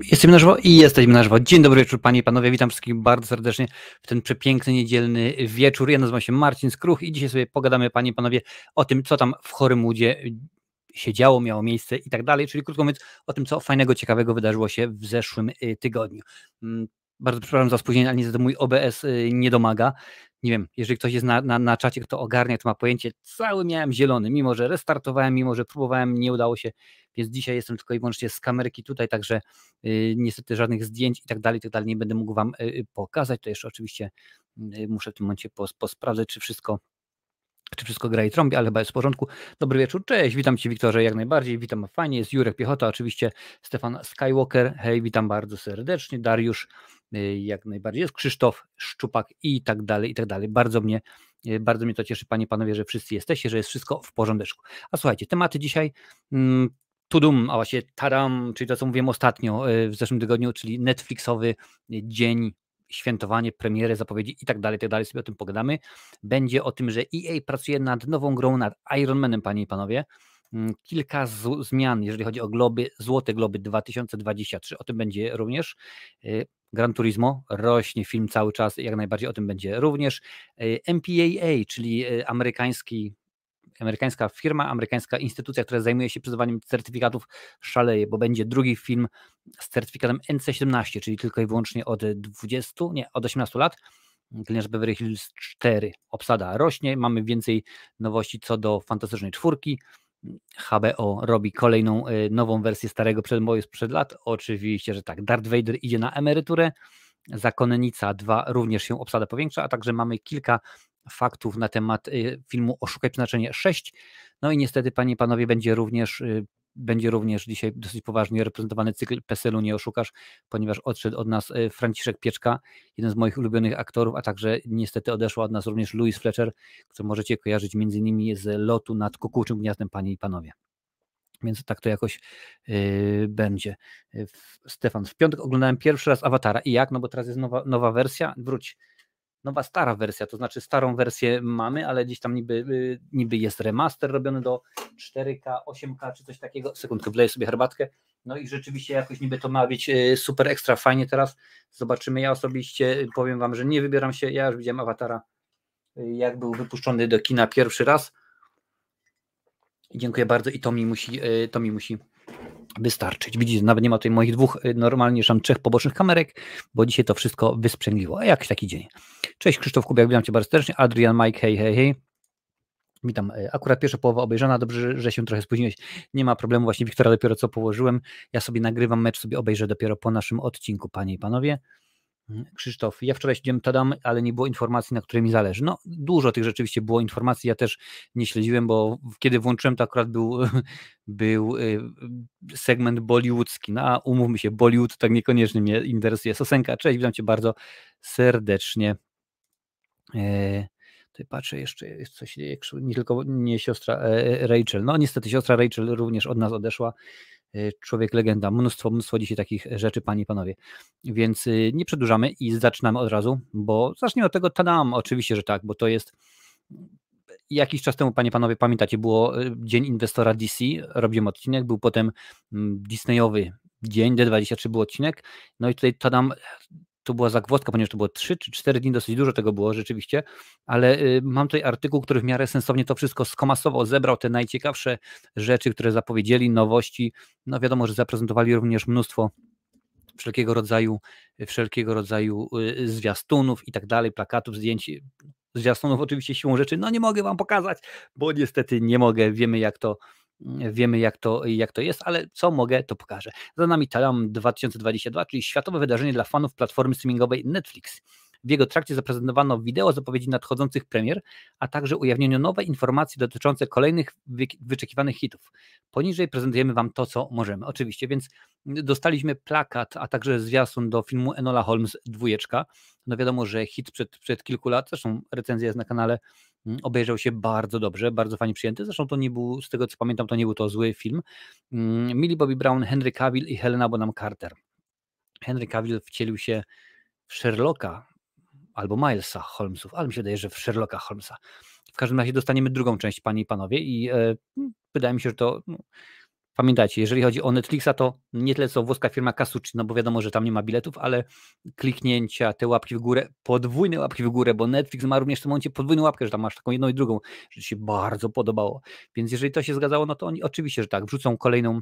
Jesteśmy na żywo i jesteśmy na żywo. Dzień dobry wieczór Panie i Panowie, witam wszystkich bardzo serdecznie w ten przepiękny niedzielny wieczór. Ja nazywam się Marcin Skruch i dzisiaj sobie pogadamy Panie i Panowie o tym, co tam w Chorymłudzie się działo, miało miejsce i tak dalej, czyli krótko mówiąc o tym, co fajnego, ciekawego wydarzyło się w zeszłym y, tygodniu. Mm, bardzo przepraszam za spóźnienie, ale niestety mój OBS y, nie domaga. Nie wiem, jeżeli ktoś jest na, na, na czacie, kto ogarnia, to ma pojęcie, cały miałem zielony, mimo że restartowałem, mimo że próbowałem, nie udało się, więc dzisiaj jestem tylko i wyłącznie z kamerki tutaj, także y, niestety żadnych zdjęć i tak dalej, i tak dalej nie będę mógł Wam y, pokazać. To jeszcze oczywiście y, muszę w tym momencie pos, posprawdzać, czy wszystko czy wszystko gra i trąbi, ale chyba jest w porządku. Dobry wieczór, cześć, witam Cię Wiktorze jak najbardziej, witam fajnie, jest Jurek Piechota, oczywiście Stefan Skywalker, hej, witam bardzo serdecznie, Dariusz, y, jak najbardziej jest Krzysztof Szczupak i tak dalej, i tak dalej. Bardzo mnie, y, bardzo mnie to cieszy, Panie Panowie, że wszyscy jesteście, że jest wszystko w porządeczku. A słuchajcie, tematy dzisiaj, mm, tudum, a właśnie tadam, czyli to, co mówiłem ostatnio y, w zeszłym tygodniu, czyli Netflixowy dzień świętowanie, premiery, zapowiedzi i tak dalej, i tak dalej, sobie o tym pogadamy. Będzie o tym, że EA pracuje nad nową grą, nad Ironmanem, panie i panowie. Mm, kilka z, zmian, jeżeli chodzi o globy, Złote Globy 2023, o tym będzie również. Y, Gran Turismo rośnie film cały czas, jak najbardziej o tym będzie również. MPAA, czyli amerykański amerykańska firma, amerykańska instytucja, która zajmuje się przyznawaniem certyfikatów, szaleje, bo będzie drugi film z certyfikatem NC17, czyli tylko i wyłącznie od 20, nie, od 18 lat. Gliniarz Beverly Hills 4. Obsada rośnie, mamy więcej nowości co do fantastycznej czwórki. HBO robi kolejną y, nową wersję starego przedmoju sprzed lat. Oczywiście, że tak. Darth Vader idzie na emeryturę. Zakonnica 2 również się obsada powiększa, a także mamy kilka faktów na temat y, filmu Oszukaj Przeznaczenie 6. No i niestety, panie i panowie, będzie również, y, będzie również dzisiaj dosyć poważnie reprezentowany cykl PESEL-u Nie Oszukasz, ponieważ odszedł od nas y, Franciszek Pieczka, jeden z moich ulubionych aktorów, a także niestety odeszła od nas również Louis Fletcher, który możecie kojarzyć między innymi z lotu nad kukułczym gniazdem, panie i panowie. Więc tak to jakoś yy, będzie. Stefan, w piątek oglądałem pierwszy raz Awatara. I jak? No bo teraz jest nowa, nowa wersja. Wróć nowa stara wersja, to znaczy starą wersję mamy, ale gdzieś tam niby, y, niby jest remaster robiony do 4K, 8K czy coś takiego. Sekundkę, wleję sobie herbatkę. No i rzeczywiście jakoś niby to ma być y, super ekstra fajnie teraz. Zobaczymy. Ja osobiście powiem Wam, że nie wybieram się. Ja już widziałem Awatara, y, jak był wypuszczony do kina pierwszy raz. Dziękuję bardzo i to mi musi, to mi musi wystarczyć. Widzicie, nawet nie ma tutaj moich dwóch, y, normalnie tam trzech pobocznych kamerek, bo dzisiaj to wszystko wysprzęgliło. A jakiś taki dzień. Cześć Krzysztof Kubiak, witam Cię bardzo serdecznie. Adrian, Mike, hej, hej, hej. Witam. Y, akurat pierwsza połowa obejrzana, dobrze, że się trochę spóźniłeś. Nie ma problemu, właśnie Wiktora dopiero co położyłem. Ja sobie nagrywam mecz, sobie obejrzę dopiero po naszym odcinku, panie i panowie. Mm, Krzysztof, ja wczoraj siedziałem Tadam, ale nie było informacji, na której mi zależy. No, dużo tych rzeczywiście było informacji, ja też nie śledziłem, bo kiedy włączyłem, to akurat był, był y, segment bollywoodzki. No, a umówmy się, Bollywood tak niekoniecznie mnie interesuje. Sosenka, cześć, witam Cię bardzo serdecznie. E, tutaj patrzę, jeszcze jest coś, nie tylko nie siostra e, Rachel. No niestety siostra Rachel również od nas odeszła. Y, człowiek legenda. Mnóstwo, mnóstwo dzisiaj takich rzeczy, panie i panowie. Więc y, nie przedłużamy i zaczynamy od razu, bo zaczniemy od tego, tadam, oczywiście, że tak, bo to jest jakiś czas temu, panie panowie, pamiętacie, było y, Dzień Inwestora DC, robiłem odcinek, był potem mm, Disneyowy Dzień, D23 był odcinek, no i tutaj tadam, to była zagwozdka, ponieważ to było 3 czy 4 dni, dosyć dużo tego było rzeczywiście, ale y, mam tutaj artykuł, który w miarę sensownie to wszystko skomasował, zebrał te najciekawsze rzeczy, które zapowiedzieli, nowości. No wiadomo, że zaprezentowali również mnóstwo wszelkiego rodzaju, wszelkiego rodzaju y, zwiastunów i tak dalej, plakatów, zdjęć, zwiastunów oczywiście siłą rzeczy, no nie mogę wam pokazać, bo niestety nie mogę, wiemy jak to wiemy jak to, jak to jest, ale co mogę, to pokażę. Za nami Talam 2022, czyli światowe wydarzenie dla fanów platformy streamingowej Netflix. W jego trakcie zaprezentowano wideo zapowiedzi nadchodzących premier, a także ujawniono nowe informacje dotyczące kolejnych wyczekiwanych hitów. Poniżej prezentujemy Wam to, co możemy. Oczywiście, więc dostaliśmy plakat, a także zwiastun do filmu Enola Holmes dwójeczka. No wiadomo, że hit przed, przed kilku lat, zresztą recenzja jest na kanale, mm, obejrzał się bardzo dobrze, bardzo fajnie przyjęty. Zresztą to nie był, z tego co pamiętam, to nie był to zły film. Mm, Millie Bobby Brown, Henry Cavill i Helena Bonham Carter. Henry Cavill wcielił się w Sherlocka albo Milesa Holmesów, ale mi się wydaje, że w Sherlocka Holmesa. W każdym razie dostaniemy drugą część, panie i panowie, i e, wydaje mi się, że to no, Pamiętajcie, jeżeli chodzi o Netflixa, to nie tyle co włoska firma Casucci, no bo wiadomo, że tam nie ma biletów, ale kliknięcia, te łapki w górę, podwójne łapki w górę, bo Netflix ma również w tym momencie podwójną łapkę, że tam masz taką jedną i drugą, że ci się bardzo podobało. Więc jeżeli to się zgadzało, no to oni oczywiście, że tak, wrzucą kolejną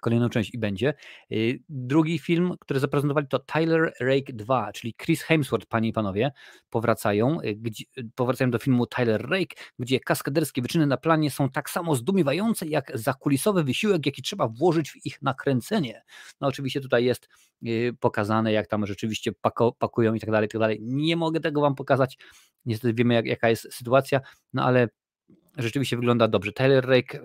kolejną część i będzie. Y, drugi film, który zaprezentowali to Tyler Rake 2, czyli Chris Hemsworth, panie i panowie, powracają, y, gdzie, powracają do filmu Tyler Rake, gdzie kaskaderskie wyczyny na planie są tak samo zdumiewające, jak zakulisowy wysiłek, jaki trzeba włożyć w ich nakręcenie. No oczywiście tutaj jest y, pokazane, jak tam rzeczywiście pakują i tak dalej, i tak dalej. Nie mogę tego wam pokazać, niestety wiemy, jak, jaka jest sytuacja, no ale rzeczywiście wygląda dobrze. Tyler Rake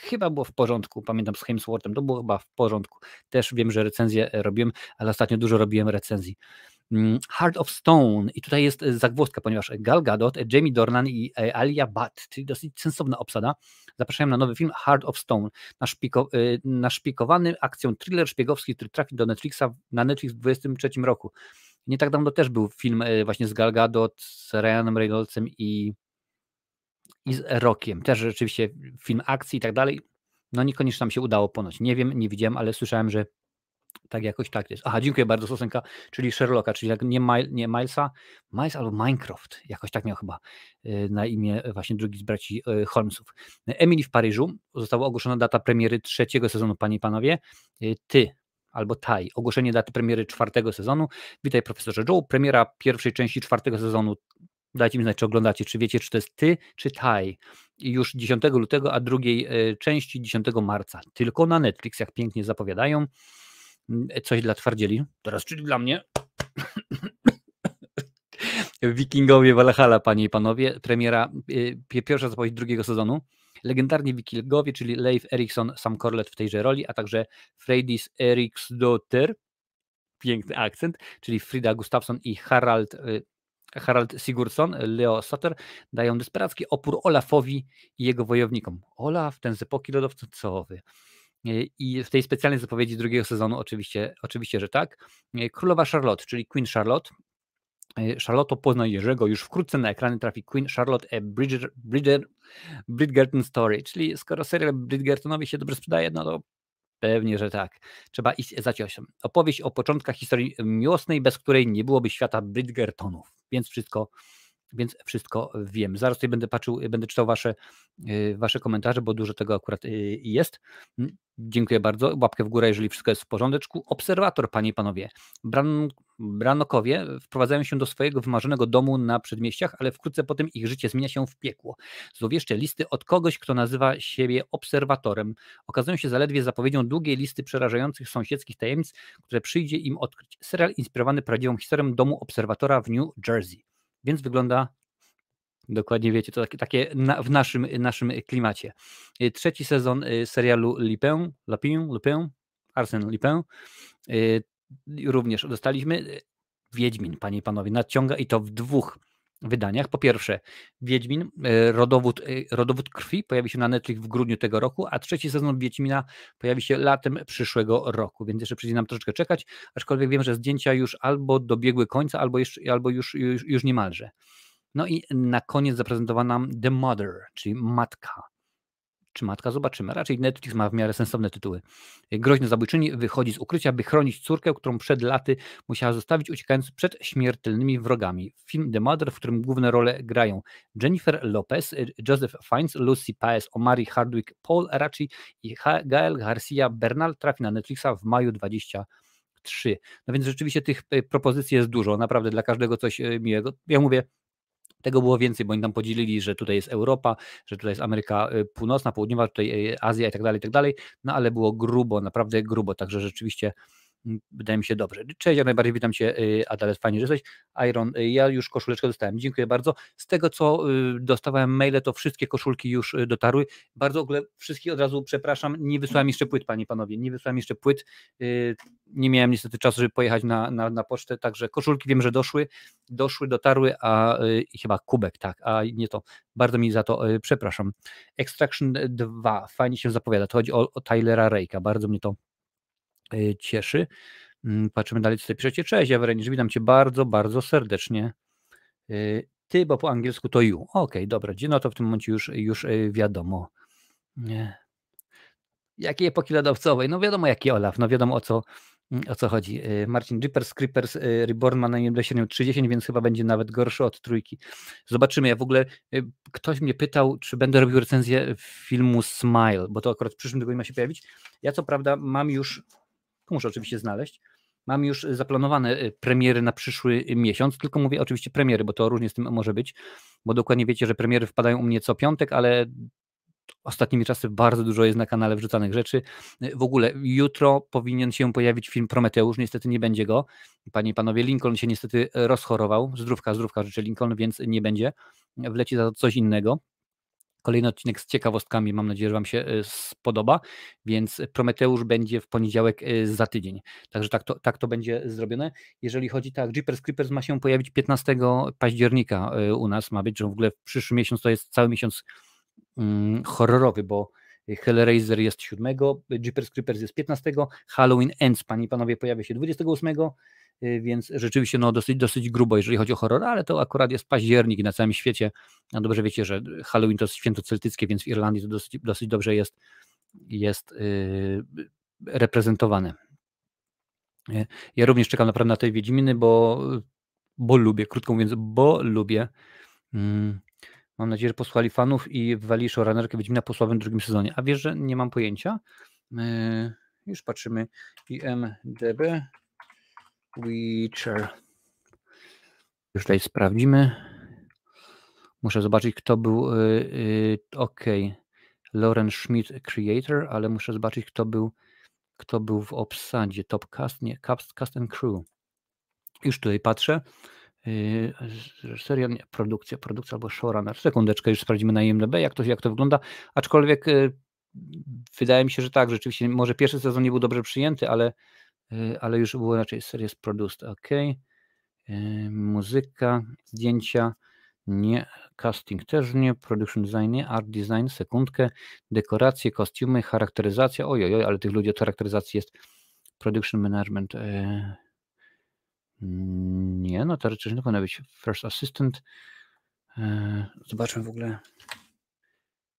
chyba było w porządku, pamiętam z Hemsworthem, to było chyba w porządku. Też wiem, że recenzję e, robiłem, ale ostatnio dużo robiłem recenzji. Mm, Heart of Stone i tutaj jest e, zagwozdka, ponieważ Gal Gadot, Jamie Dornan i e, Alia Butt, czyli dosyć sensowna obsada, zapraszają na nowy film Heart of Stone, naszpiko, naszpikowany akcją thriller szpiegowski, który trafi do Netflixa na Netflix w 2023 roku. Nie tak dawno też był film właśnie z Gal Gadot, z Ryanem Reynoldsem i i z Rokiem. Też rzeczywiście film akcji i tak dalej. No niekoniecznie nam się udało ponoć. Nie wiem, nie widziałem, ale słyszałem, że tak jakoś tak jest. Aha, dziękuję bardzo, Sosenka, czyli Sherlocka, czyli jak nie, Mile, nie Milesa, Miles albo Minecraft, jakoś tak miał chyba y, na imię właśnie drugi z braci y, Holmesów. Emily w Paryżu, została ogłoszona data premiery trzeciego sezonu, panie i panowie. Y, ty, albo Taj, ogłoszenie daty premiery czwartego sezonu. Witaj profesorze Joe, premiera pierwszej części czwartego sezonu Dajcie mi znać, czy oglądacie, czy wiecie, czy to jest ty, czy Taj. Już 10 lutego, a drugiej e, części 10 marca. Tylko na Netflix, jak pięknie zapowiadają. Mm, coś dla twardzieli. Teraz, czyli dla mnie. Wikingowie Valhalla, panie i panowie. Premiera, e, pierwsza zapowiedź drugiego sezonu. Legendarni wikingowie, czyli Leif Erikson, Sam Corlett w tejże roli, a także Freydis Eriksdotter, piękny akcent, czyli Frida Gustafsson i Harald e, Harald Sigurdsson, Leo Sutter dają desperacki opór Olafowi i jego wojownikom. Olaf, ten z epoki lodowcowy. I w tej specjalnej zapowiedzi drugiego sezonu oczywiście, oczywiście, że tak. Królowa Charlotte, czyli Queen Charlotte. Charlotte pozna Jerzego, już wkrótce na ekrany trafi Queen Charlotte a Bridger, Bridger, Bridgerton Story, czyli skoro serial Bridgertonowi się dobrze sprzedaje, no to Pewnie, że tak. Trzeba iść za ciosem. Opowieść o początkach historii miłosnej, bez której nie byłoby świata Bridgertonów. Więc wszystko, więc wszystko wiem. Zaraz tutaj będę patrzył, będę czytał wasze, y, wasze komentarze, bo dużo tego akurat y, jest. Mm, dziękuję bardzo. Łapkę w górę, jeżeli wszystko jest w porządeczku. Obserwator, panie i panowie. Bran, Branokowie wprowadzają się do swojego wymarzonego domu na przedmieściach, ale wkrótce potem ich życie zmienia się w piekło. Złowieszcze listy od kogoś, kto nazywa siebie obserwatorem, okazują się zaledwie zapowiedzią długiej listy przerażających sąsiedzkich tajemnic, które przyjdzie im odkryć. Serial inspirowany prawdziwą historią domu obserwatora w New Jersey. Więc wygląda Dokładnie wiecie, to takie, takie na, w naszym, naszym klimacie. Trzeci sezon y, serialu Lupin, Lupin, Arsène Lupin y, również dostaliśmy. Wiedźmin, panie i panowie, nadciąga i to w dwóch wydaniach. Po pierwsze, Wiedźmin, e, rodowód, e, rodowód krwi pojawi się na Netflix w grudniu tego roku, a trzeci sezon Wiedźmina pojawi się latem przyszłego roku, więc jeszcze przyjdzie nam troszeczkę czekać, aczkolwiek wiem, że zdjęcia już albo dobiegły końca, albo, jeszcze, albo już, już, już niemalże. No i na koniec zaprezentowano nam The Mother, czyli matka czy matka, zobaczymy. Raczej Netflix ma w miarę sensowne tytuły. Groźna zabójczyni wychodzi z ukrycia, by chronić córkę, którą przed laty musiała zostawić, uciekając przed śmiertelnymi wrogami. Film The Mother, w którym główne role grają Jennifer Lopez, Joseph Fiennes, Lucy Paez, Omari Hardwick, Paul Raci i Gael Garcia Bernal trafi na Netflixa w maju 23. No więc rzeczywiście tych e, propozycji jest dużo, naprawdę dla każdego coś e, miłego. Ja mówię, tego było więcej, bo oni tam podzielili, że tutaj jest Europa, że tutaj jest Ameryka y, Północna, Południowa, tutaj y, Azja i tak dalej, i tak dalej. No ale było grubo, naprawdę grubo, także rzeczywiście wydaje mi się dobrze. Cześć, ja najbardziej witam Cię, y, Adalet, fajnie, że jesteś. Iron, y, ja już koszuleczkę dostałem, dziękuję bardzo. Z tego, co y, dostawałem maile, to wszystkie koszulki już dotarły. Bardzo w ogóle wszystkich od razu przepraszam, nie wysłałem jeszcze płyt, Panie Panowie, nie wysłałem jeszcze płyt. Nie miałem niestety czasu, żeby pojechać na, na, na pocztę, także koszulki wiem, że doszły, doszły, dotarły, a chyba kubek, tak, a nie to. Bardzo mi za to przepraszam. Extraction 2, fajnie się zapowiada, to chodzi o, o Tylera Rake'a, bardzo mnie to cieszy. Mm, patrzymy dalej, co tutaj piszecie. Cześć, Ewrenisz, witam Cię bardzo, bardzo serdecznie. Y, ty, bo po angielsku to you. Okej, okay, dobra, no to w tym momencie już, już y, wiadomo. Nie. Jakiej epoki lodowcowej? No wiadomo jaki Olaf, no wiadomo o co, o co chodzi. Y, Marcin Jeepers Creepers y, Reborn ma na nim średnią 30, więc chyba będzie nawet gorszy od trójki. Zobaczymy. Ja w ogóle y, ktoś mnie pytał, czy będę robił recenzję filmu Smile, bo to akurat w przyszłym tygodniu ma się pojawić. Ja co prawda mam już, muszę oczywiście znaleźć, mam już zaplanowane premiery na przyszły miesiąc, tylko mówię oczywiście premiery, bo to różnie z tym może być, bo dokładnie wiecie, że premiery wpadają u mnie co piątek, ale ostatnimi czasy bardzo dużo jest na kanale wrzucanych rzeczy. W ogóle jutro powinien się pojawić film Prometeusz, niestety nie będzie go. Panie i panowie, Lincoln się niestety rozchorował, zdrówka, zdrówka życzę Lincoln, więc nie będzie. Wleci za to coś innego. Kolejny odcinek z ciekawostkami, mam nadzieję, że Wam się e, spodoba, więc Prometeusz będzie w poniedziałek e, za tydzień. Także tak to, tak to będzie zrobione. Jeżeli chodzi tak, Jeepers Creepers ma się pojawić 15 października e, u nas, ma być, że w ogóle w przyszłym miesiącu to jest cały miesiąc Mm, horrorowy, bo Hellraiser jest 7, Jeepers Creepers jest 15, Halloween Ends, panie i panowie, pojawia się 28, y, więc rzeczywiście no, dosyć, dosyć grubo, jeżeli chodzi o horror, ale to akurat jest październik na całym świecie. No dobrze wiecie, że Halloween to święto celtyckie, więc w Irlandii to dosyć, dosyć dobrze jest, jest yy, reprezentowane. Y, ja również czekam naprawdę na tej Wiedźminy, bo, bo lubię, krótko mówiąc, bo lubię. Yy Mam nadzieję, że posłali fanów i wali showrunnerkę Wiedźmina po słabym drugim sezonie. A wiesz, że nie mam pojęcia. Yy, już patrzymy. IMDB Witcher. Już tutaj sprawdzimy. Muszę zobaczyć, kto był. Yy, yy, ok. Lauren Schmidt, creator, ale muszę zobaczyć, kto był, kto był w obsadzie. Top cast, nie, cast, cast and crew. Już tutaj patrzę. Reżyseria, nie, produkcja, produkcja albo showrunner. Sekundeczkę, już sprawdzimy na IMDb, jak to, jak to wygląda. Aczkolwiek y, wydaje mi się, że tak, rzeczywiście, może pierwszy sezon nie był dobrze przyjęty, ale, y, ale już było raczej series produced, ok. Muzyka, zdjęcia, nie, casting też nie, production design nie, art design, sekundkę, dekoracje, kostiumy, charakteryzacja, ojoj, oj, ale tych ludzi od charakteryzacji jest production management, nie, no teoretycznie to powinno być first assistant. E, zobaczmy w ogóle,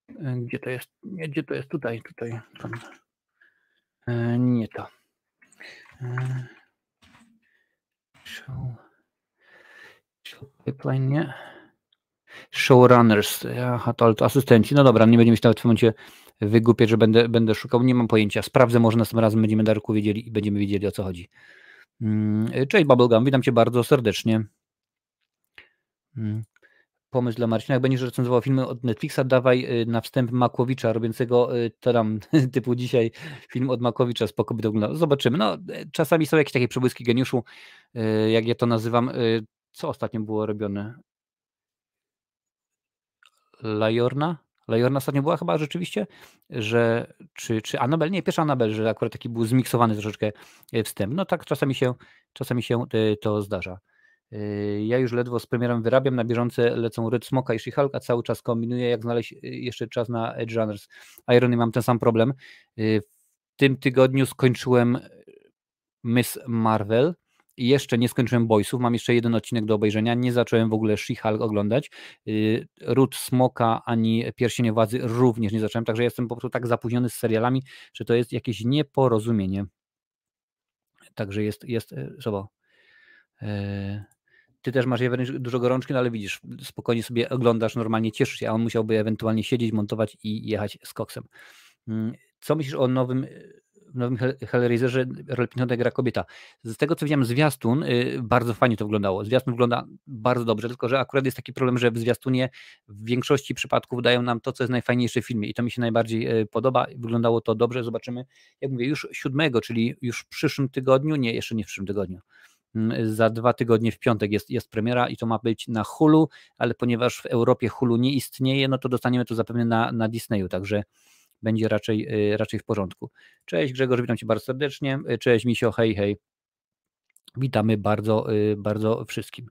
e, gdzie to jest. Nie, gdzie to jest? Tutaj, tutaj. Tam. E, nie to. Show. Show pipeline, nie. Showrunners. Aha, to, to asystenci. No dobra, nie będziemy się nawet w tym momencie wygłupiać, że będę, będę szukał. Nie mam pojęcia. Sprawdzę, może następnym razem będziemy Darku wiedzieli i będziemy wiedzieli o co chodzi. Mm, cześć Bubblegum, witam Cię bardzo serdecznie. Mm, pomysł dla Marcina, jak będziesz recenzował filmy od Netflixa, dawaj y, na wstęp Makłowicza, robiącego y, tam typu dzisiaj film od Makłowicza, spoko by to wyglądało. Zobaczymy. No, y, czasami są jakieś takie przebłyski geniuszu, jak ja to nazywam. Co ostatnio było robione? Lajorna? Lajorna ostatnio była chyba rzeczywiście, że czy, czy Anabel, nie, pierwsza Anabel, że akurat taki był zmiksowany troszeczkę e, wstęp. No tak czasami się, czasami się e, to zdarza. E, ja już ledwo z premierem wyrabiam, na bieżące lecą Red Smoka i She-Hulk, a cały czas kombinuję, jak znaleźć jeszcze czas na Edge Runners. Irony mam ten sam problem. W tym tygodniu skończyłem Miss Marvel, jeszcze nie skończyłem Boysów, mam jeszcze jeden odcinek do obejrzenia, nie zacząłem w ogóle She-Hulk oglądać, y, Ród Smoka ani Pierścienie Władzy również nie zacząłem, także jestem po prostu tak zapóźniony z serialami, że to jest jakieś nieporozumienie. Także jest, jest, zobacz, e, ty też masz dużo gorączki, no ale widzisz, spokojnie sobie oglądasz, normalnie cieszysz się, a on musiałby ewentualnie siedzieć, montować i jechać z koksem. Mm, co myślisz o nowym w nowym Hellraiserze Rolpinoda gra kobieta. Z tego co widziałem zwiastun, y, bardzo fajnie to wyglądało. Zwiastun wygląda bardzo dobrze, tylko że akurat jest taki problem, że w zwiastunie w większości przypadków dają nam to, co jest najfajniejsze w filmie i to mi się najbardziej y, podoba. Wyglądało to dobrze, zobaczymy, jak mówię, już siódmego, czyli już w przyszłym tygodniu, nie, jeszcze nie w przyszłym tygodniu, mm, za dwa tygodnie w piątek jest, jest premiera i to ma być na Hulu, ale ponieważ w Europie Hulu nie istnieje, no to dostaniemy to zapewne na, na Disneyu, także będzie raczej, y, raczej w porządku. Cześć Grzegorz, witam Cię bardzo serdecznie. Y, cześć Misio, hej, hej. Witamy bardzo, y, bardzo wszystkim.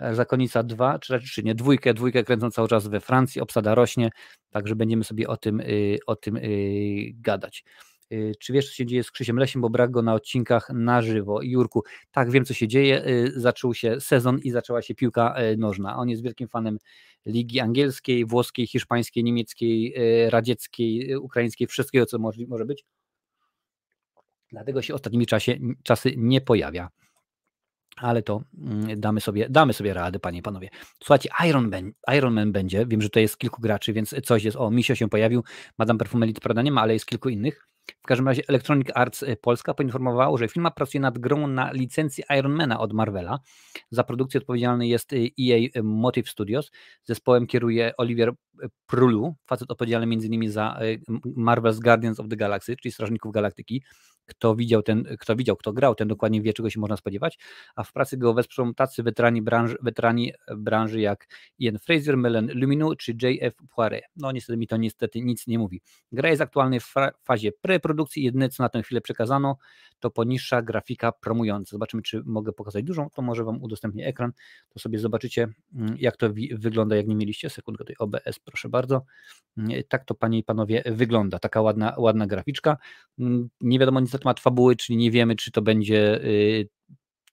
E, Zakonnica 2, czy raczej nie, dwójkę, dwójkę kręcą cały czas we Francji, obsada rośnie, także będziemy sobie o tym, o tym gadać. Y, czy wiesz, co się dzieje z Krzysiem Lesiem, bo brak go na odcinkach na żywo? Jurku, tak, wiem, co się dzieje. Y, zaczął się sezon i zaczęła się piłka y, nożna. On jest wielkim fanem ligi angielskiej, włoskiej, hiszpańskiej, niemieckiej, radzieckiej, ukraińskiej, wszystkiego, co może, być. Dlatego się ostatnimi czasie, czasy nie pojawia ale to mm, damy sobie, damy sobie radę, panie i panowie. Słuchajcie, Iron Man, Iron Man będzie, wiem, że to jest kilku graczy, więc coś jest, o, Misio się pojawił, Madame Perfumelit prawda nie ma, ale jest kilku innych. W każdym razie Electronic Arts y, Polska poinformowało, że firma pracuje nad grą na licencji Ironmana od Marvela. Za produkcję odpowiedzialny jest EA y, y, Motive Studios. Zespołem kieruje Olivier Prulu, facet odpowiedzialny m.in. za Marvel's Guardians of the Galaxy, czyli Strażników Galaktyki. Kto widział, ten, kto widział, kto grał, ten dokładnie wie, czego się można spodziewać. A w pracy go wesprą tacy weterani branży, weterani branży jak Ian Fraser, Melen Luminu czy J.F. Poiret. No niestety mi to niestety nic nie mówi. Gra jest aktualnie w fazie preprodukcji. Jedyne, co na tę chwilę przekazano, to poniższa grafika promująca. Zobaczymy, czy mogę pokazać dużą, to może Wam udostępnię ekran, to sobie zobaczycie, mm, jak to wygląda, jak nie mieliście. Sekundkę, tutaj OBS, proszę bardzo. Mm, tak to, Panie i Panowie, wygląda. Taka ładna, ładna graficzka. Mm, nie wiadomo nic na temat fabuły, czyli nie wiemy, czy to będzie y,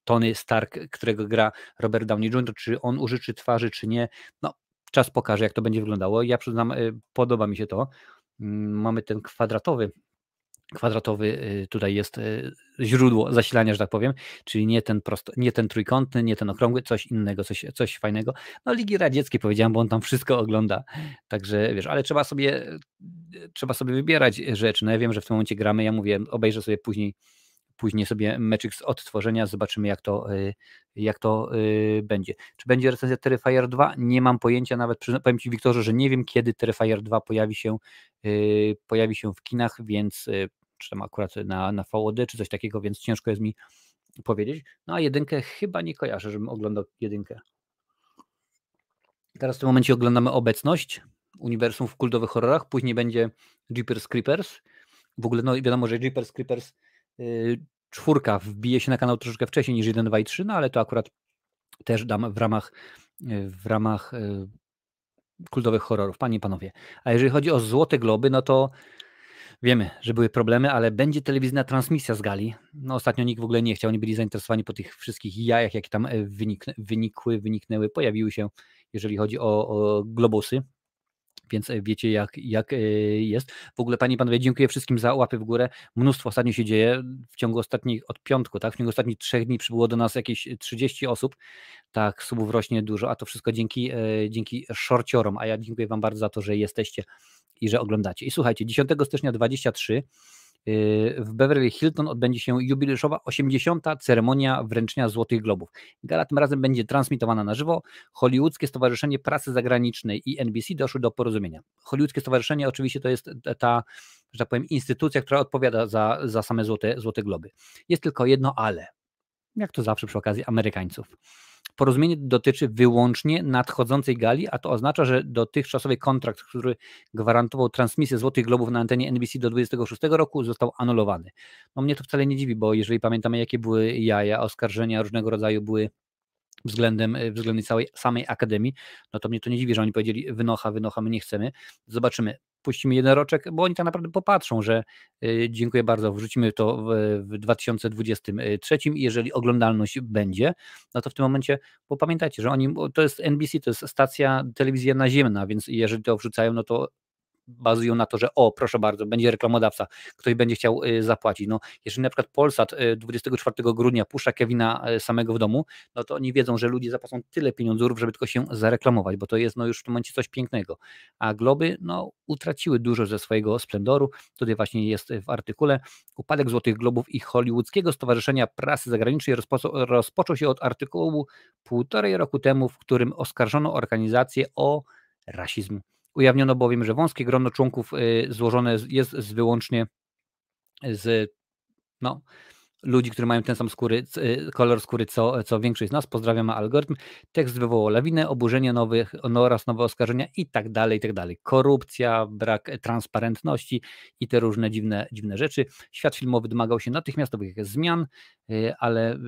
Tony Stark, którego gra Robert Downey Jr., czy on użyczy twarzy, czy nie. No, czas pokaże, jak to będzie wyglądało. Ja przyznam, y, podoba mi się to. Mamy ten kwadratowy kwadratowy y, tutaj jest y, źródło zasilania, że tak powiem, czyli nie ten, prosto, nie ten trójkątny, nie ten okrągły, coś innego, coś, coś fajnego. No Ligi Radzieckiej powiedziałem, bo on tam wszystko ogląda, także wiesz, ale trzeba sobie, trzeba sobie wybierać rzeczy. No ja wiem, że w tym momencie gramy, ja mówię, obejrzę sobie później później sobie meczyk z odtworzenia, zobaczymy jak to, y, jak to będzie. Czy będzie recenzja Terrifier 2? Nie mam pojęcia, nawet powiem Ci Wiktorze, że nie wiem kiedy Terrifier 2 pojawi się, pojawi się w kinach, więc czy tam akurat na, na VOD, czy coś takiego, więc ciężko jest mi powiedzieć. No a jedynkę chyba nie kojarzę, żebym oglądał jedynkę. Teraz w tym momencie oglądamy obecność uniwersum w kultowych horrorach, później będzie Jeepers Creepers. W ogóle no wiadomo, że Jeepers Creepers yy, czwórka wbije się na kanał troszeczkę wcześniej niż 1, 2 i 3, no ale to akurat też dam w ramach y, w ramach yy, kultowych horrorów, panie i panowie. A jeżeli chodzi o Złote Globy, no to Wiemy, że były problemy, ale będzie telewizyjna transmisja z gali. No, ostatnio nikt w ogóle nie chciał, nie byli zainteresowani po tych wszystkich jajach, jakie tam e, wynikły, wyniknęły, pojawiły się, jeżeli chodzi o, o globusy. Więc e, wiecie, jak, jak e, jest. W ogóle, Panie i Panowie, dziękuję wszystkim za łapy w górę. Mnóstwo ostatnio się dzieje. W ciągu ostatnich, od piątku, tak? W ciągu ostatnich trzech dni przybyło do nas jakieś 30 osób. Tak, subów rośnie dużo, a to wszystko dzięki, dzięki shorciorom. A ja dziękuję Wam bardzo za to, że jesteście i że oglądacie. I słuchajcie, 10 stycznia 23 y, w Beverly Hilton odbędzie się jubileuszowa 80. ceremonia wręczenia Złotych Globów. Gala tym razem będzie transmitowana na żywo. Hollywoodzkie Stowarzyszenie Pracy Zagranicznej i NBC doszły do porozumienia. Hollywoodzkie Stowarzyszenie oczywiście to jest ta, że tak powiem, instytucja, która odpowiada za, za same Złote, Złote Globy. Jest tylko jedno ale, jak to zawsze przy okazji Amerykańców. Porozumienie dotyczy wyłącznie nadchodzącej gali, a to oznacza, że dotychczasowy kontrakt, który gwarantował transmisję Złotych Globów na antenie NBC do 26 roku, został anulowany. No mnie to wcale nie dziwi, bo jeżeli pamiętamy, jakie były jaja, oskarżenia różnego rodzaju były względem, względem całej samej akademii, no to mnie to nie dziwi, że oni powiedzieli wynocha, wynocha, my nie chcemy. Zobaczymy puścimy jeden roczek, bo oni tak naprawdę popatrzą, że y, dziękuję bardzo, wrzucimy to w, w 2023 i jeżeli oglądalność będzie, no to w tym momencie, bo pamiętajcie, że oni, to jest NBC, to jest stacja telewizja naziemna, więc jeżeli to wrzucają, no to bazują na to, że o, proszę bardzo, będzie reklamodawca, ktoś będzie chciał y, zapłacić. No, jeżeli na przykład Polsat 24 y, grudnia puszcza Kevina y, samego w domu, no to oni wiedzą, że ludzie zapłacą tyle pieniądzów, żeby tylko się zareklamować, bo to jest no, już w tym momencie coś pięknego. A globy no, utraciły dużo ze swojego splendoru. Tutaj właśnie jest w artykule upadek Złotych Globów i Hollywoodzkiego Stowarzyszenia Prasy Zagranicznej rozpo rozpoczął się od artykułu półtorej roku temu, w którym oskarżono organizację o rasizm. Ujawniono bowiem, że wąskie grono członków y, złożone jest z wyłącznie z no, ludzi, którzy mają ten sam skóry, y, kolor skóry, co, co większość z nas. Pozdrawiamy algorytm. Tekst wywołał lawinę, oburzenie nowych no oraz nowe oskarżenia i tak dalej, i tak dalej. Korupcja, brak transparentności i te różne dziwne, dziwne rzeczy. Świat filmowy domagał się natychmiastowych zmian, y, ale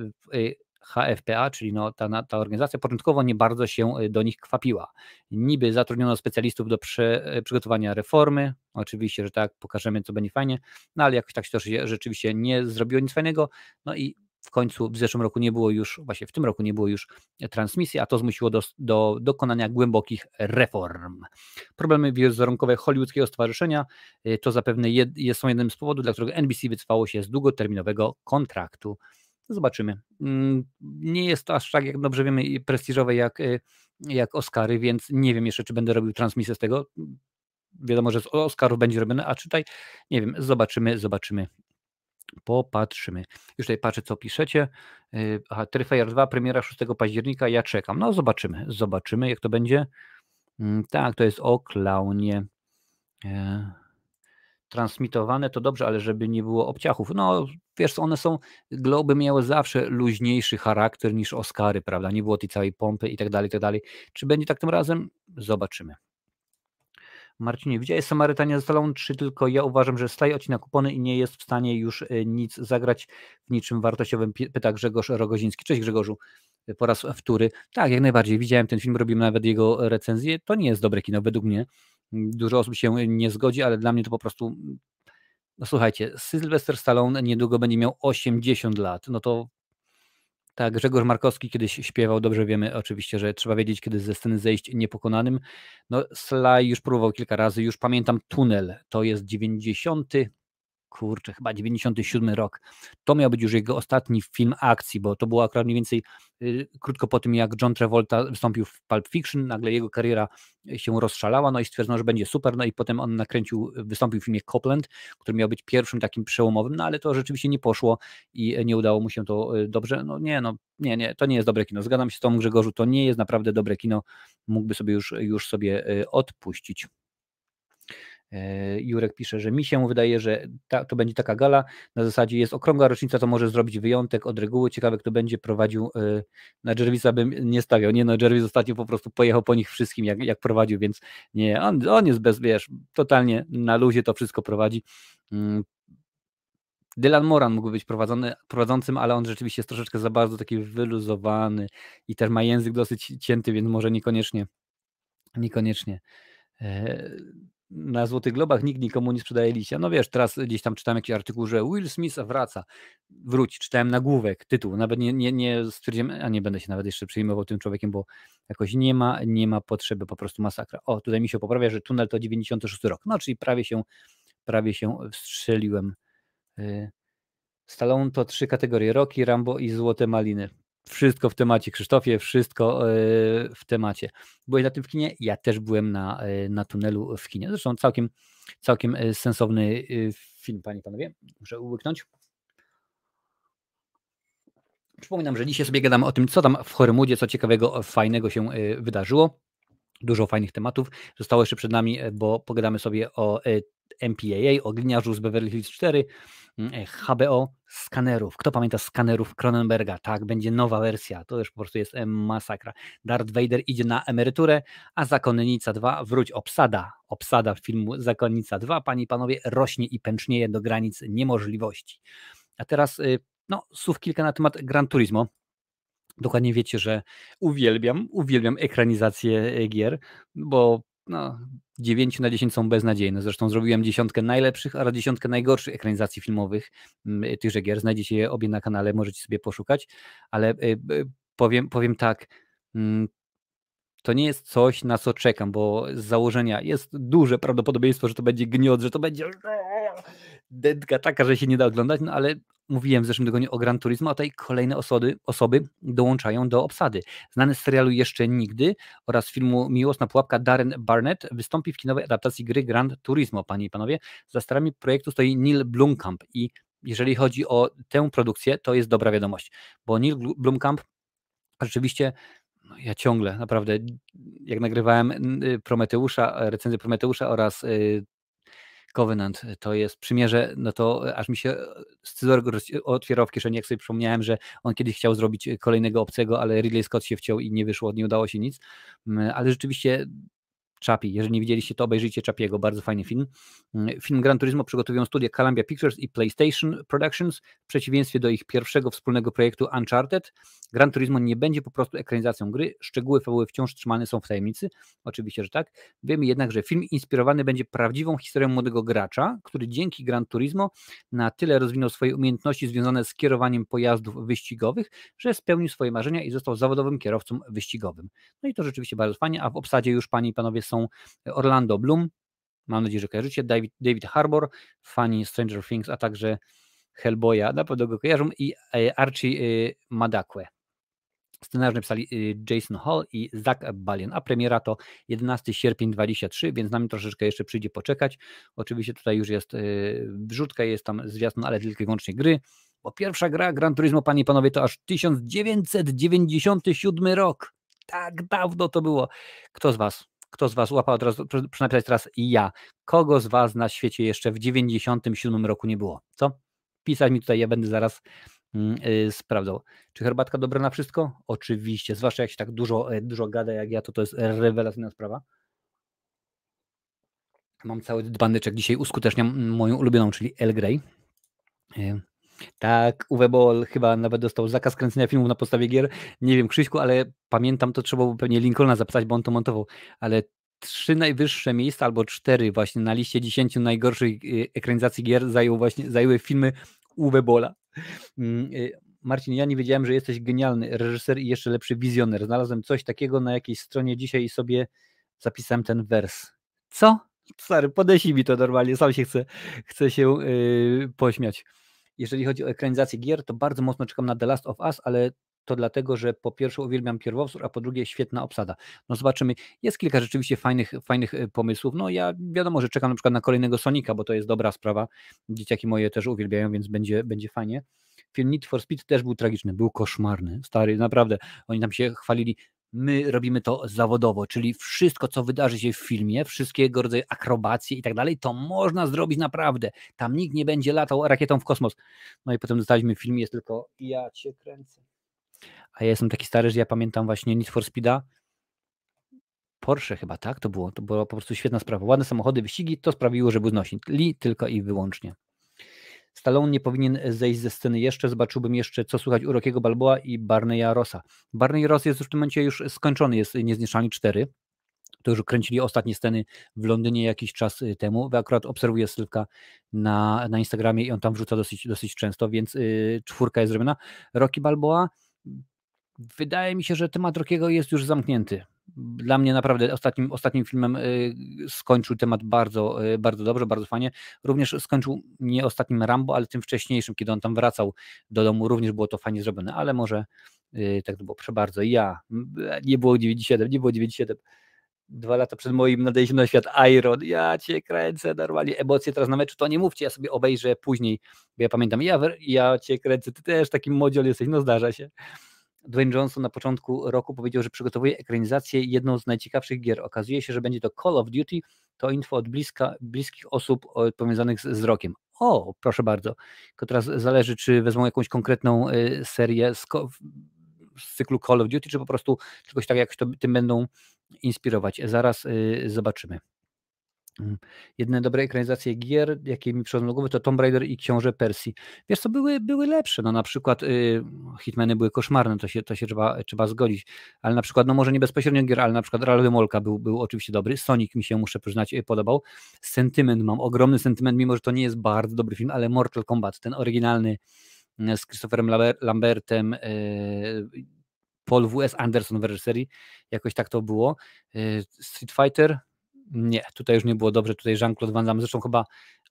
HFPA, czyli no ta, ta organizacja początkowo nie bardzo się do nich kwapiła. Niby zatrudniono specjalistów do prze, przygotowania reformy, oczywiście, że tak, pokażemy co będzie fajnie, no ale jakoś tak się to rzeczywiście nie zrobiło nic fajnego, no i w końcu w zeszłym roku nie było już, właśnie w tym roku nie było już transmisji, a to zmusiło do, do dokonania głębokich reform. Problemy wizerunkowe hollywoodzkiego stowarzyszenia y, to zapewne jed, są jednym z powodów, dla którego NBC wycofało się z długoterminowego kontraktu. Zobaczymy. Mm, nie jest to aż tak, jak dobrze wiemy, prestiżowe jak, y, jak Oscary, więc nie wiem jeszcze, czy będę robił transmisję z tego. Wiadomo, że z Oscarów będzie robione, a czytaj, nie wiem, zobaczymy, zobaczymy, Popatrzymy. Już tutaj patrzę, co piszecie. Y, aha, Terrifier 2, premiera 6 października, ja czekam. No zobaczymy, zobaczymy jak to będzie. Mm, tak, to jest o klaunie. Transmitowane to dobrze, ale żeby nie było obciachów. No wiesz, one są, globy miały zawsze luźniejszy charakter niż Oscary, prawda? Nie było tej całej pompy i tak dalej, i tak dalej. Czy będzie tak tym razem? Zobaczymy. Marcinie, widziałeś Samarytania z Stallone 3, tylko ja uważam, że Sly odcina kupony i nie jest w stanie już e, nic zagrać w niczym wartościowym, pyta Grzegorz Rogoziński. Cześć Grzegorzu, e, po raz wtóry. Tak, jak najbardziej, widziałem ten film, robimy nawet jego recenzję, to nie jest dobre kino według mnie. Dużo osób się nie zgodzi, ale dla mnie to po prostu no słuchajcie, Sylvester Stallone niedługo będzie miał 80 lat, no to tak, Grzegorz Markowski kiedyś śpiewał, dobrze wiemy oczywiście, że trzeba wiedzieć, kiedy ze sceny zejść niepokonanym. No, Sly już próbował kilka razy, już pamiętam Tunel, to jest 90 kurczę, chyba 97 rok. To miał być już jego ostatni film akcji, bo to było akurat mniej więcej y, krótko po tym, jak John Travolta wystąpił w Pulp Fiction, nagle jego kariera się rozszalała, no i stwierdzono, że będzie super, no i potem on nakręcił, wystąpił w filmie Copland, który miał być pierwszym takim przełomowym, no ale to rzeczywiście nie poszło i nie udało mu się to y, dobrze. No nie, no nie, nie, to nie jest dobre kino. Zgadzam się z Tobą Grzegorzu, to nie jest naprawdę dobre kino, mógłby sobie już, już sobie y, odpuścić. E, Jurek pisze, że mi się wydaje, że ta, to będzie taka gala. Na zasadzie jest okrągła rocznica, to może zrobić wyjątek od reguły. Ciekawe, kto będzie prowadził. E, na Jervisa bym nie stawiał. Nie, no Jervis ostatnio po prostu pojechał po nich wszystkim, jak, jak prowadził, więc nie, on, on jest bez, wiesz, totalnie na luzie to wszystko prowadzi. Mm. Dylan Moran mógłby być prowadzony, prowadzącym, ale on rzeczywiście jest troszeczkę za bardzo taki wyluzowany i też ma język dosyć cięty, więc może niekoniecznie. Niekoniecznie. Na Złotych Globach nikt nikomu nie sprzedaje liścia. No wiesz, teraz gdzieś tam czytam jakiś artykuł, że Will Smith wraca. Wróć, czytałem nagłówek, tytuł. Nawet nie, nie, nie stwierdziłem, a nie będę się nawet jeszcze przejmował tym człowiekiem, bo jakoś nie ma, nie ma potrzeby, po prostu masakra. O, tutaj mi się poprawia, że tunel to 96 rok. No, czyli prawie się, prawie się wstrzeliłem. Y, Stallone to trzy kategorie, Rocky, Rambo i Złote Maliny. Wszystko w temacie, Krzysztofie, wszystko e, w temacie. Byłeś na tym w kinie? Ja też byłem na, e, na tunelu w kinie. Zresztą całkiem, całkiem e, sensowny film, panie i panowie. Muszę łyknąć. Przypominam, że dzisiaj sobie gadamy o tym, co tam w Horymudzie, co ciekawego, fajnego się wydarzyło. Dużo fajnych tematów zostało jeszcze przed nami, bo pogadamy sobie o MPAA, o gliniarzu z Beverly Hills 4, Mm, e, HBO skanerów. Kto pamięta skanerów Cronenberga? Tak, będzie nowa wersja. To już po prostu jest masakra. Darth Vader idzie na emeryturę, a Zakonnica 2 wróć obsada. Obsada filmu Zakonnica 2, panie i panowie, rośnie i pęcznieje do granic niemożliwości. A teraz y, no, słów kilka na temat Gran Turismo. Dokładnie wiecie, że uwielbiam, uwielbiam ekranizację gier, bo no, 9 na 10 są beznadziejne. Zresztą zrobiłem dziesiątkę najlepszych oraz dziesiątkę najgorszych ekranizacji filmowych mm, tychże gier. Znajdziecie je obie na kanale, możecie sobie poszukać, ale y, y, powiem, powiem tak, mm, to nie jest coś, na co czekam, bo z założenia jest duże prawdopodobieństwo, że to będzie gniot, że to będzie dętka taka, że się nie da oglądać, no ale mówiłem w zeszłym tygodniu o Gran Turismo, a tutaj kolejne osoby, osoby dołączają do obsady. Znany z serialu Jeszcze Nigdy oraz filmu Miłosna Pułapka Darren Barnett wystąpi w kinowej adaptacji gry Gran Turismo, panie i panowie. Za starami projektu stoi Neil Blomkamp i jeżeli chodzi o tę produkcję, to jest dobra wiadomość, bo Neil Blomkamp rzeczywiście no ja ciągle, naprawdę, jak nagrywałem y, Prometeusza, recenzję Prometeusza oraz y, Covenant to jest przymierze, no to aż mi się scyzoryk otwierał w kieszeni, jak sobie przypomniałem, że on kiedyś chciał zrobić kolejnego obcego, ale Ridley Scott się wciął i nie wyszło, nie udało się nic, mm, ale rzeczywiście Chapi. Jeżeli nie widzieliście, to obejrzyjcie Chapiego, bardzo fajny film. Mm, film Gran Turismo przygotowują studia Columbia Pictures i PlayStation Productions w przeciwieństwie do ich pierwszego wspólnego projektu Uncharted. Gran Turismo nie będzie po prostu ekranizacją gry, szczegóły fabuły wciąż trzymane są w tajemnicy, oczywiście, że tak. Wiemy jednak, że film inspirowany będzie prawdziwą historią młodego gracza, który dzięki Gran Turismo na tyle rozwinął swoje umiejętności związane z kierowaniem pojazdów wyścigowych, że spełnił swoje marzenia i został zawodowym kierowcą wyścigowym. No i to rzeczywiście bardzo fajnie, a w obsadzie już panie i panowie są Orlando Bloom, mam nadzieję, że kojarzycie, David, David Harbour, fani Stranger Things, a także Hellboya, na pewno go kojarzą, i e, Archie e, Madakwe. Scenariusz napisali e, Jason Hall i Zach Balian, a premiera to 11 sierpień 23, więc nam troszeczkę jeszcze przyjdzie poczekać. Oczywiście tutaj już jest wrzutka, jest tam zwiastun, ale tylko i wyłącznie gry, bo pierwsza gra Gran Turismo, panie i panowie, to aż 1997 rok. Tak dawno to było. Kto z was kto z Was łapał od razu, proszę napisać teraz ja. Kogo z Was na świecie jeszcze w 97 roku nie było? Co? Pisać mi tutaj, ja będę zaraz sprawdzał. Czy herbatka dobra na wszystko? Oczywiście, zwłaszcza jak się tak dużo, e, dużo gada jak ja, to to jest rewelacyjna sprawa. Mam cały dzbaneczek, dzisiaj uskuteczniam moją ulubioną, czyli El Grey. Yy. Tak, Uwe Boll chyba nawet dostał zakaz kręcenia filmów na podstawie gier. Nie wiem, Krzyśku, ale pamiętam, to trzeba było pewnie Lincolna zapytać, bo on to montował, ale trzy najwyższe miejsca, albo cztery właśnie na liście dziesięciu najgorszych y, ekranizacji gier zajął właśnie, zajęły filmy Uwe Bola. Mm, y, Marcin, ja nie wiedziałem, że jesteś genialny reżyser i jeszcze lepszy wizjoner. Znalazłem coś takiego na jakiejś stronie dzisiaj i sobie zapisałem ten wers. Co? Stary, podeślij mi to normalnie, sam się chcę, chcę się yy, pośmiać jeżeli chodzi o ekranizację gier, to bardzo mocno czekam na The Last of Us, ale to dlatego, że po pierwsze uwielbiam pierwowzór, a po drugie świetna obsada. No zobaczymy, jest kilka rzeczywiście fajnych, fajnych e, pomysłów. No ja wiadomo, że czekam na przykład na kolejnego Sonika, bo to jest dobra sprawa. Dzieciaki moje też uwielbiają, więc będzie, będzie fajnie. Film Need for Speed też był tragiczny, był koszmarny, stary, naprawdę. Oni tam się chwalili, my robimy to zawodowo, czyli wszystko, co wydarzy się w filmie, wszystkiego rodzaju akrobacje i tak dalej, to można zrobić naprawdę. Tam nikt nie będzie latał rakietą w kosmos. No i potem dostaliśmy film, jest tylko ja cię kręcę. A ja jestem taki stary, że ja pamiętam właśnie Need for Speeda. Porsche chyba, tak? To było, to była po prostu świetna sprawa. Ładne samochody, wyścigi, to sprawiło, że był znosić. Li tylko i wyłącznie. Stallone nie powinien zejść ze sceny jeszcze, zobaczyłbym jeszcze, co słychać u Rockiego Balboa i Barneya Rossa. Barney Ross jest w tym momencie już skończony, jest Niezniszczalni 4. To już kręcili ostatnie sceny w Londynie jakiś czas y, temu. Akurat obserwuję Sylwka na, na Instagramie i on tam wrzuca dosyć, dosyć często, więc yy, czwórka jest zrobiona. Rocky Balboa, wydaje mi się, że temat Rockiego jest już zamknięty dla mnie naprawdę ostatnim, ostatnim filmem y, skończył temat bardzo, y, bardzo dobrze, bardzo fajnie. Również skończył nie ostatnim Rambo, ale tym wcześniejszym, kiedy on tam wracał do domu, również było to fajnie zrobione, ale może y, tak to było, proszę bardzo. Ja, nie było 97, nie było 97. Dwa lata przed moim nadejściem na świat Iron, ja cię kręcę, normalnie emocje teraz na meczu, to nie mówcie, ja sobie obejrzę później, bo ja pamiętam, ja, ja cię kręcę, ty też taki modziol jesteś, no zdarza się. Dwayne Johnson na początku roku powiedział, że przygotowuje ekranizację jedną z najciekawszych gier. Okazuje się, że będzie to Call of Duty, to info od bliska, bliskich osób powiązanych z, z rokiem. O, proszę bardzo. Tylko teraz zależy, czy wezmą jakąś konkretną y, serię z, z, cyklu Call of Duty, czy po prostu czegoś tak jak to, tym będą inspirować. Zaraz y, zobaczymy. Mm. Jedyne dobre ekranizacje gier, jakie mi przychodzą do głowy, to Tomb Raider i Książę Persji. Wiesz co, były, były lepsze, no na przykład y, Hitmany były koszmarne, to się, to się trzeba, trzeba zgodzić, ale na przykład, no może nie bezpośrednio gier, ale na przykład Rally Molka był, był oczywiście dobry, Sonic mi się, muszę przyznać, y, podobał. Sentyment, mam ogromny sentyment, mimo że to nie jest bardzo dobry film, ale Mortal Kombat, ten oryginalny y, z Christopherem Lambertem, y, Paul W.S. Anderson w reżyserii, jakoś tak to było. Y, Street Fighter, nie, tutaj już nie było dobrze, tutaj Jean-Claude Van Damme, zresztą chyba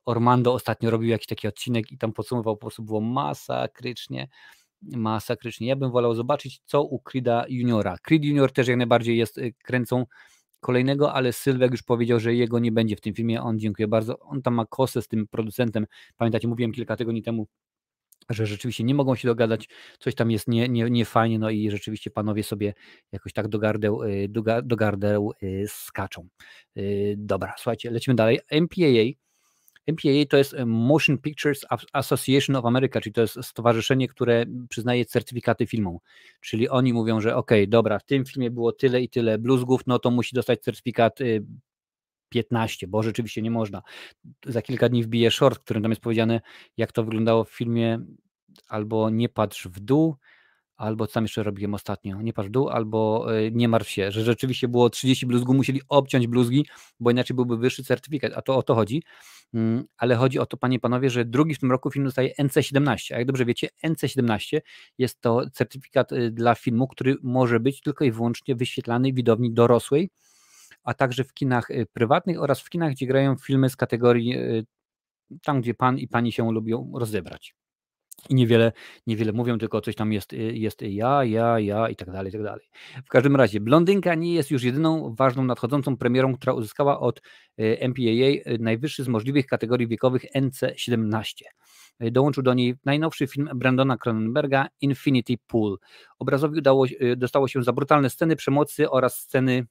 Ormando ostatnio robił jakiś taki odcinek i tam podsumował, po prostu było masakrycznie, masakrycznie. Ja bym wolał zobaczyć, co u Creeda Juniora. Creed Junior też jak najbardziej jest y, kręcą kolejnego, ale Sylwek już powiedział, że jego nie będzie w tym filmie, on dziękuję bardzo, on tam ma kosę z tym producentem, pamiętacie, mówiłem kilka tygodni temu, że rzeczywiście nie mogą się dogadać, coś tam jest nie, nie, nie fajnie, no i rzeczywiście panowie sobie jakoś tak do gardeł, y, do gardeł y, skaczą. Y, dobra, słuchajcie, lecimy dalej. MPAA. MPAA to jest Motion Pictures Association of America, czyli to jest stowarzyszenie, które przyznaje certyfikaty filmom. Czyli oni mówią, że ok, dobra, w tym filmie było tyle i tyle bluzgów, no to musi dostać certyfikat 15, y, bo rzeczywiście nie można. Za kilka dni wbije short, w którym tam jest powiedziane, jak to wyglądało w filmie albo nie patrz w dół, albo co tam jeszcze robiłem ostatnio, nie patrz w dół, albo e, nie martw się, że rzeczywiście było 30 bluzgów, musieli obciąć bluzgi, bo inaczej byłby wyższy certyfikat, a to o to chodzi. Mm, ale chodzi o to, panie i panowie, że drugi w tym roku film dostaje NC17, a jak dobrze wiecie, NC17 jest to certyfikat e, dla filmu, który może być tylko i wyłącznie wyświetlany widowni dorosłej, a także w kinach e, prywatnych oraz w kinach, gdzie grają filmy z kategorii tam, gdzie pan i pani się lubią rozebrać i niewiele, niewiele mówią, tylko coś tam jest, y, jest ja, ja, ja i tak dalej, i tak dalej. W każdym razie, Blondynka nie jest już jedyną ważną nadchodzącą premierą, która uzyskała od y, MPAA y, najwyższy z możliwych kategorii wiekowych NC17. Dołączył do niej najnowszy film Brandona Cronenberga Infinity Pool. Obrazowi udało, dostało się za brutalne sceny przemocy oraz sceny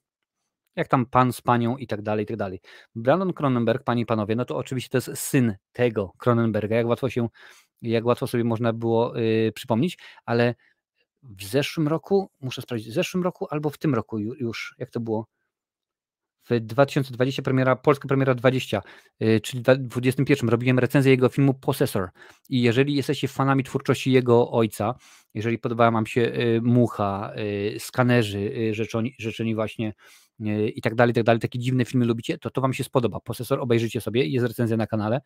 jak tam pan z panią i tak dalej, i tak dalej. Brandon Cronenberg, panie i panowie, no to oczywiście to jest syn tego Cronenberga, jak łatwo się jak łatwo sobie można było y, przypomnieć, ale w zeszłym roku, muszę sprawdzić, w zeszłym roku albo w tym roku już, jak to było? W 2020 premiera, polska premiera 20, y, czyli w 2021 robiłem recenzję jego filmu Possessor i jeżeli jesteście fanami twórczości jego ojca, jeżeli podobała wam się y, Mucha, Skanerzy, rzeczoni, rzeczeni właśnie i tak dalej, i tak dalej, takie dziwne filmy lubicie, to to wam się spodoba. Posesor obejrzyjcie sobie, jest recenzja na kanale.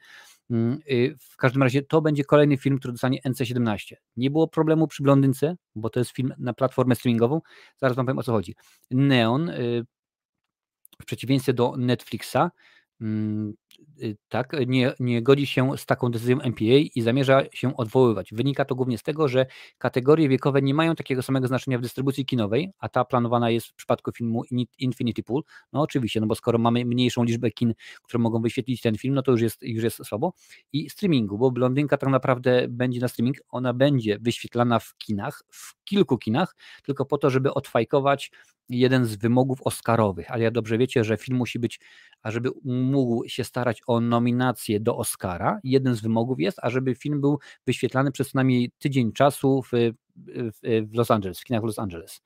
Mm, w każdym razie to będzie kolejny film, który dostanie NC17. Nie było problemu przy Blondynce, bo to jest film na platformę streamingową. Zaraz wam powiem o co chodzi. Neon w przeciwieństwie do Netflixa mm, Y, tak, nie, nie godzi się z taką decyzją MPA i zamierza się odwoływać. Wynika to głównie z tego, że kategorie wiekowe nie mają takiego samego znaczenia w dystrybucji kinowej, a ta planowana jest w przypadku filmu Infinity Pool. No oczywiście, no bo skoro mamy mniejszą liczbę kin, które mogą wyświetlić ten film, no to już jest, już jest słabo. I streamingu, bo Blondynka tak naprawdę będzie na streaming, ona będzie wyświetlana w kinach, w kilku kinach, tylko po to, żeby odfajkować jeden z wymogów oscarowych, ale ja dobrze wiecie, że film musi być, ażeby mógł się starać o nominację do Oscara, jeden z wymogów jest, ażeby film był wyświetlany przez co najmniej tydzień czasu w, w, w Los Angeles, w kinach Los Angeles.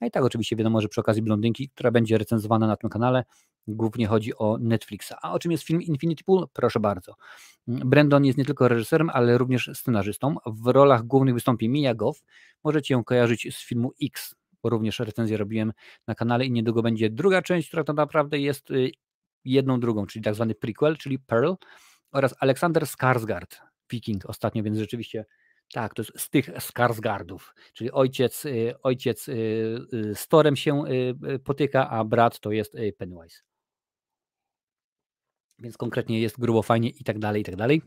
A i tak oczywiście wiadomo, że przy okazji Blondynki, która będzie recenzowana na tym kanale, głównie chodzi o Netflixa. A o czym jest film Infinity Pool? Proszę bardzo. Brandon jest nie tylko reżyserem, ale również scenarzystą. W rolach głównych wystąpi Mia Goff. Możecie ją kojarzyć z filmu X, bo również recenzję robiłem na kanale i niedługo będzie druga część, która tak naprawdę jest y, jedną drugą, czyli tak zwany prequel, czyli Pearl oraz Aleksander Skarsgård, Viking ostatnio, więc rzeczywiście tak, to jest z tych Skarsgardów, czyli ojciec, y, ojciec y, z Torem się potyka, a brat to jest Pennywise. Więc konkretnie jest grubo fajnie i tak dalej, i tak dalej.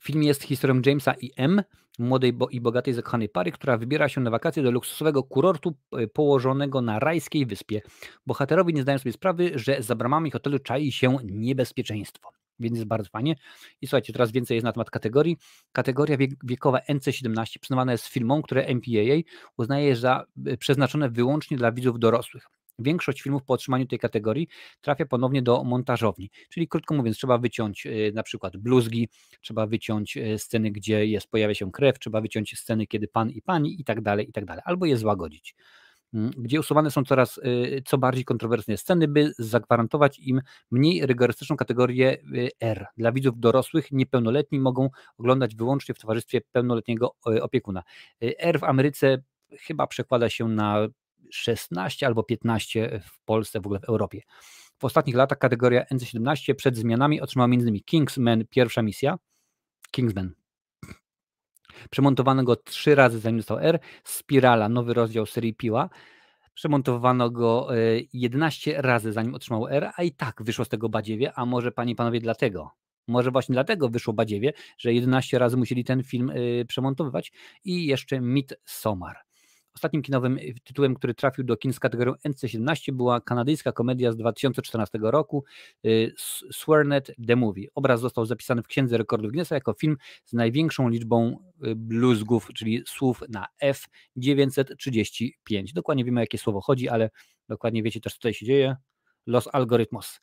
Film jest historią Jamesa i M, młodej i bogatej zakochanej pary, która wybiera się na wakacje do luksusowego kurortu e, położonego na rajskiej wyspie. Bohaterowie nie zdają sobie sprawy, że za bramami hotelu czai się niebezpieczeństwo. Więc jest bardzo fajnie. I słuchajcie, teraz więcej jest na temat kategorii. Kategoria wiekowa NC17 przyznawana jest filmom, które MPAA uznaje za e, przeznaczone wyłącznie dla widzów dorosłych. Większość filmów po otrzymaniu tej kategorii trafia ponownie do montażowni. Czyli krótko mówiąc, trzeba wyciąć e, na przykład bluzgi, trzeba wyciąć e, sceny, gdzie jest, pojawia się krew, trzeba wyciąć sceny, kiedy pan i pani i tak dalej, i tak dalej, albo je złagodzić. Mm, gdzie usuwane są coraz e, co bardziej kontrowersyjne sceny, by zagwarantować im mniej rygorystyczną kategorię R. Dla widzów dorosłych niepełnoletni mogą oglądać wyłącznie w towarzystwie pełnoletniego opiekuna. R w Ameryce chyba przekłada się na 16 albo 15 w Polsce, w ogóle w Europie. W ostatnich latach kategoria NC17 przed zmianami otrzymała m.in. Kingsman pierwsza misja, Kingsman. Przemontowano go trzy razy zanim dostał R, Spirala, nowy rozdział serii Piła, przemontowano go 11 e, razy zanim otrzymał R, a i tak wyszło z tego badziewie, a może panie i panowie dlatego, może właśnie dlatego wyszło badziewie, że 11 razy musieli ten film y, przemontowywać i jeszcze Midsommar. Ostatnim kinowym y, tytułem, który trafił do kin z kategorią NC17 była kanadyjska komedia z 2014 roku y, Swearnet The Movie. Obraz został zapisany w Księdze Rekordów Guinnessa jako film z największą liczbą y, bluzgów, czyli słów na F 935. Dokładnie wiemy, o jakie słowo chodzi, ale dokładnie wiecie też, co tutaj się dzieje. Los Algoritmos.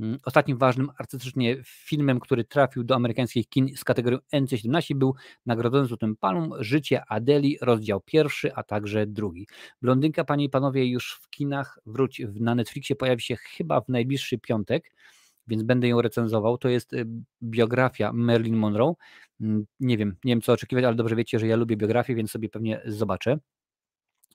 Mm, ostatnim ważnym artystycznie filmem, który trafił do amerykańskich kin z kategorią NC17 był nagrodzony Złotym Palmą Życie Adeli, rozdział pierwszy, a także drugi. Blondynka, panie i panowie, już w kinach wróci, na Netflixie pojawi się chyba w najbliższy piątek, więc będę ją recenzował. To jest y, biografia Marilyn Monroe. Mm, nie wiem, nie wiem co oczekiwać, ale dobrze wiecie, że ja lubię biografię, więc sobie pewnie zobaczę.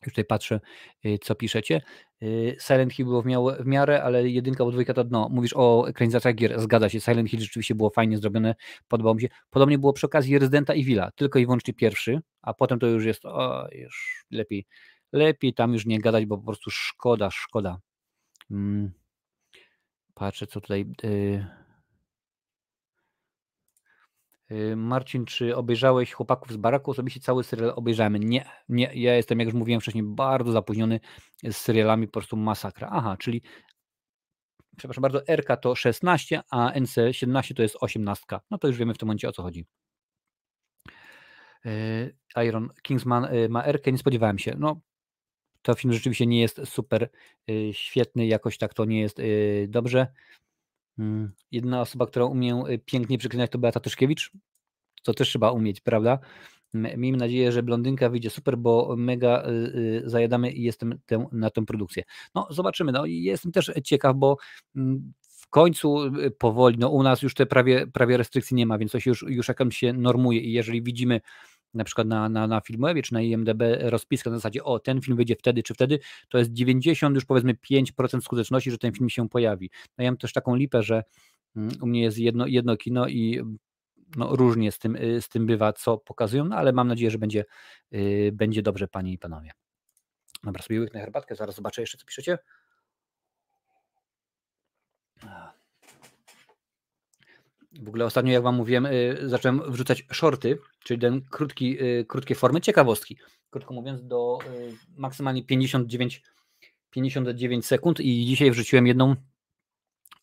Już tutaj patrzę, y, co piszecie. Y, Silent Hill było w, miarę, w miarę ale jedynka bo dwójka to dno. Mówisz o ekranizacjach gier, zgadza się. Silent Hill rzeczywiście było fajnie zrobione, podobało mi się. Podobnie było przy okazji Residenta i Villa, tylko i wyłącznie pierwszy, a potem to już jest, o, już lepiej, lepiej tam już nie gadać, bo po prostu szkoda, szkoda. Hmm. Patrzę, co tutaj... Yy... Y, Marcin, czy obejrzałeś Chłopaków z Baraku? Osobiście cały serial obejrzałem. Nie, nie, ja jestem, jak już mówiłem wcześniej, bardzo zapóźniony z serialami, po prostu masakra. Aha, czyli przepraszam bardzo, RK to 16, a NC 17 to jest 18. No to już wiemy w tym momencie o co chodzi. Y, Iron Kingsman y, ma RK, nie spodziewałem się. No, to film rzeczywiście nie jest super świetny, jakoś tak to nie jest dobrze. Mm, jedna osoba, która umie pięknie przeklinać, to Beata Tyszkiewicz. To też trzeba umieć, prawda? Miejmy nadzieję, że blondynka wyjdzie super, bo mega y, y, zajadamy i jestem na tę produkcję. No, zobaczymy. No, jestem też ciekaw, bo mm, w końcu y, powoli, no u nas już te prawie, prawie restrykcji nie ma, więc coś już, już jakąś się normuje i jeżeli widzimy na przykład na, na, na Filmwebie czy na IMDB rozpiska na zasadzie, o ten film wyjdzie wtedy czy wtedy, to jest 90 już powiedzmy 5% skuteczności, że ten film się pojawi. No ja mam też taką lipę, że mm, u mnie jest jedno, jedno kino i no, różnie z tym, y, z tym bywa, co pokazują, no ale mam nadzieję, że będzie, yy, będzie dobrze, panie i panowie. Dobra, sobie łyknę herbatkę, zaraz zobaczę jeszcze, co piszecie. W ogóle ostatnio, jak Wam mówiłem, y, zacząłem wrzucać shorty, czyli ten krótki, y, krótkie formy, ciekawostki. Krótko mówiąc, do y, maksymalnie 59, 59 sekund i dzisiaj wrzuciłem jedną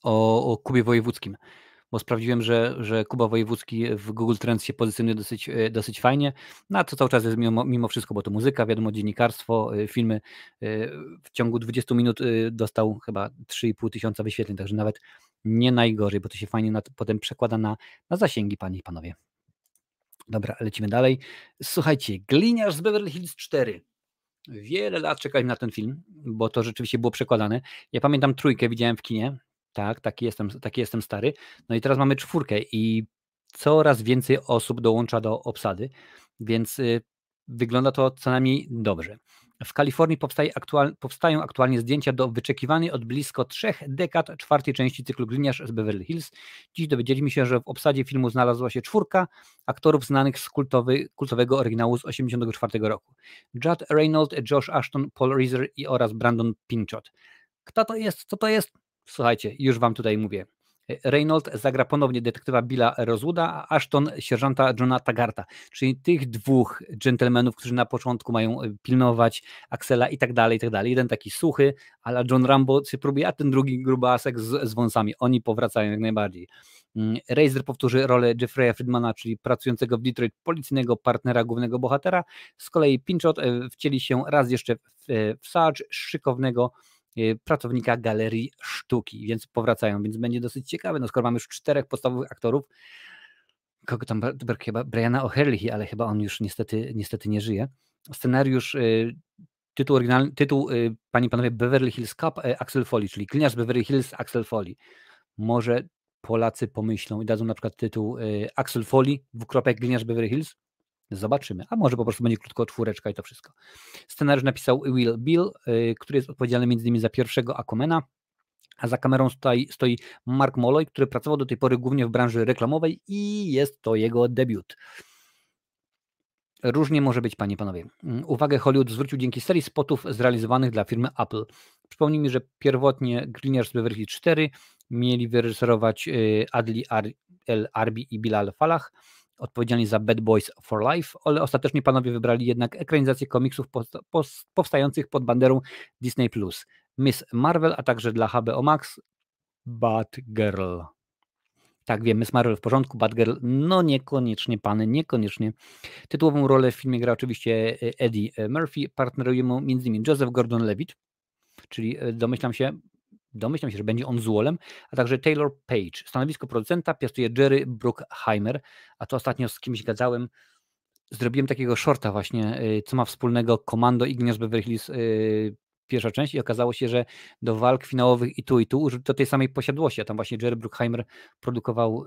o, o Kubie Wojewódzkim, bo sprawdziłem, że, że Kuba Wojewódzki w Google Trends się pozycjonuje dosyć, dosyć fajnie, no a to cały czas jest mimo, mimo wszystko, bo to muzyka, wiadomo, dziennikarstwo, filmy. W ciągu 20 minut dostał chyba 3,5 tysiąca wyświetleń, także nawet nie najgorzej, bo to się fajnie potem przekłada na, na zasięgi, panie i panowie. Dobra, lecimy dalej. Słuchajcie, Gliniarz z Beverly Hills 4. Wiele lat czekałem na ten film, bo to rzeczywiście było przekładane. Ja pamiętam trójkę, widziałem w kinie. Tak, taki jestem, taki jestem stary. No i teraz mamy czwórkę i coraz więcej osób dołącza do obsady, więc y, wygląda to co najmniej dobrze. W Kalifornii aktual, powstają aktualnie zdjęcia do wyczekiwanej od blisko trzech dekad czwartej części cyklu Gliniarz z Beverly Hills. Dziś dowiedzieliśmy się, że w obsadzie filmu znalazła się czwórka aktorów znanych z kultowy, kultowego oryginału z 1984 roku. Judd Reynolds, Josh Ashton, Paul Reiser i oraz Brandon Pinchot. Kto to jest? Co to jest? Słuchajcie, już wam tutaj mówię. Reynolds zagra ponownie detektywa Billa Rozwooda, a Ashton sierżanta Johna Tagarta, czyli tych dwóch dżentelmenów, którzy na początku mają e, pilnować Axela i tak dalej, i tak dalej. Jeden taki suchy, ale John Rambo się próbuje, a ten drugi grubasek z, z wąsami. Oni powracają jak najbardziej. Mm, Razer powtórzy rolę Jeffrey'a Friedmana, czyli pracującego w Detroit policyjnego partnera głównego bohatera. Z kolei Pinchot e, wcieli się raz jeszcze w, e, w Sarge, szykownego Y, pracownika galerii sztuki, więc powracają, więc będzie dosyć ciekawe, no skoro mamy już czterech podstawowych aktorów, kogo tam, chyba Briana O'Herlihy, ale chyba on już niestety, niestety nie żyje. Scenariusz, y, tytuł oryginalny, tytuł, y, panie panowie, Beverly Hills Cup, Axel Foley, czyli Gliniarz Beverly Hills, Axel Foley. Może Polacy pomyślą i dadzą na przykład tytuł Axel Foley, dwukropek Gliniarz Beverly Hills, Zobaczymy. A może po prostu będzie krótko czwóreczka i to wszystko. Scenariusz napisał Will Bill, y, który jest odpowiedzialny m.in. za pierwszego Aquamena, a za kamerą stoi, stoi Mark Molloy, który pracował do tej pory głównie w branży reklamowej i jest to jego debiut. Różnie może być, panie panowie. Mm, uwagę Hollywood zwrócił dzięki serii spotów zrealizowanych dla firmy Apple. Przypomnijmy, że pierwotnie Greeners Beverly 4 mieli wyreżyserować y, Adli El Arbi i Bilal Falah, odpowiedzialni za Bad Boys for Life, ale ostatecznie panowie wybrali jednak ekranizację komiksów powstających pod banderą Disney+. Miss Marvel, a także dla HBO Max Batgirl. Tak, wiem, Miss Marvel w porządku, Batgirl no niekoniecznie, pany, niekoniecznie. Tytułową rolę w filmie gra oczywiście e, Eddie Murphy, partneruje mu m.in. Joseph Gordon-Levitt, czyli e, domyślam się, domyślam się, że będzie on z Wallem, a także Taylor Page. Stanowisko producenta piastuje Jerry Bruckheimer, a to ostatnio z kimś gadałem, zrobiłem takiego shorta właśnie, y, co ma wspólnego Komando i Gniazd Beverly Hills y, pierwsza część i okazało się, że do walk finałowych i tu i tu użyto tej samej posiadłości, a tam właśnie Jerry Bruckheimer produkował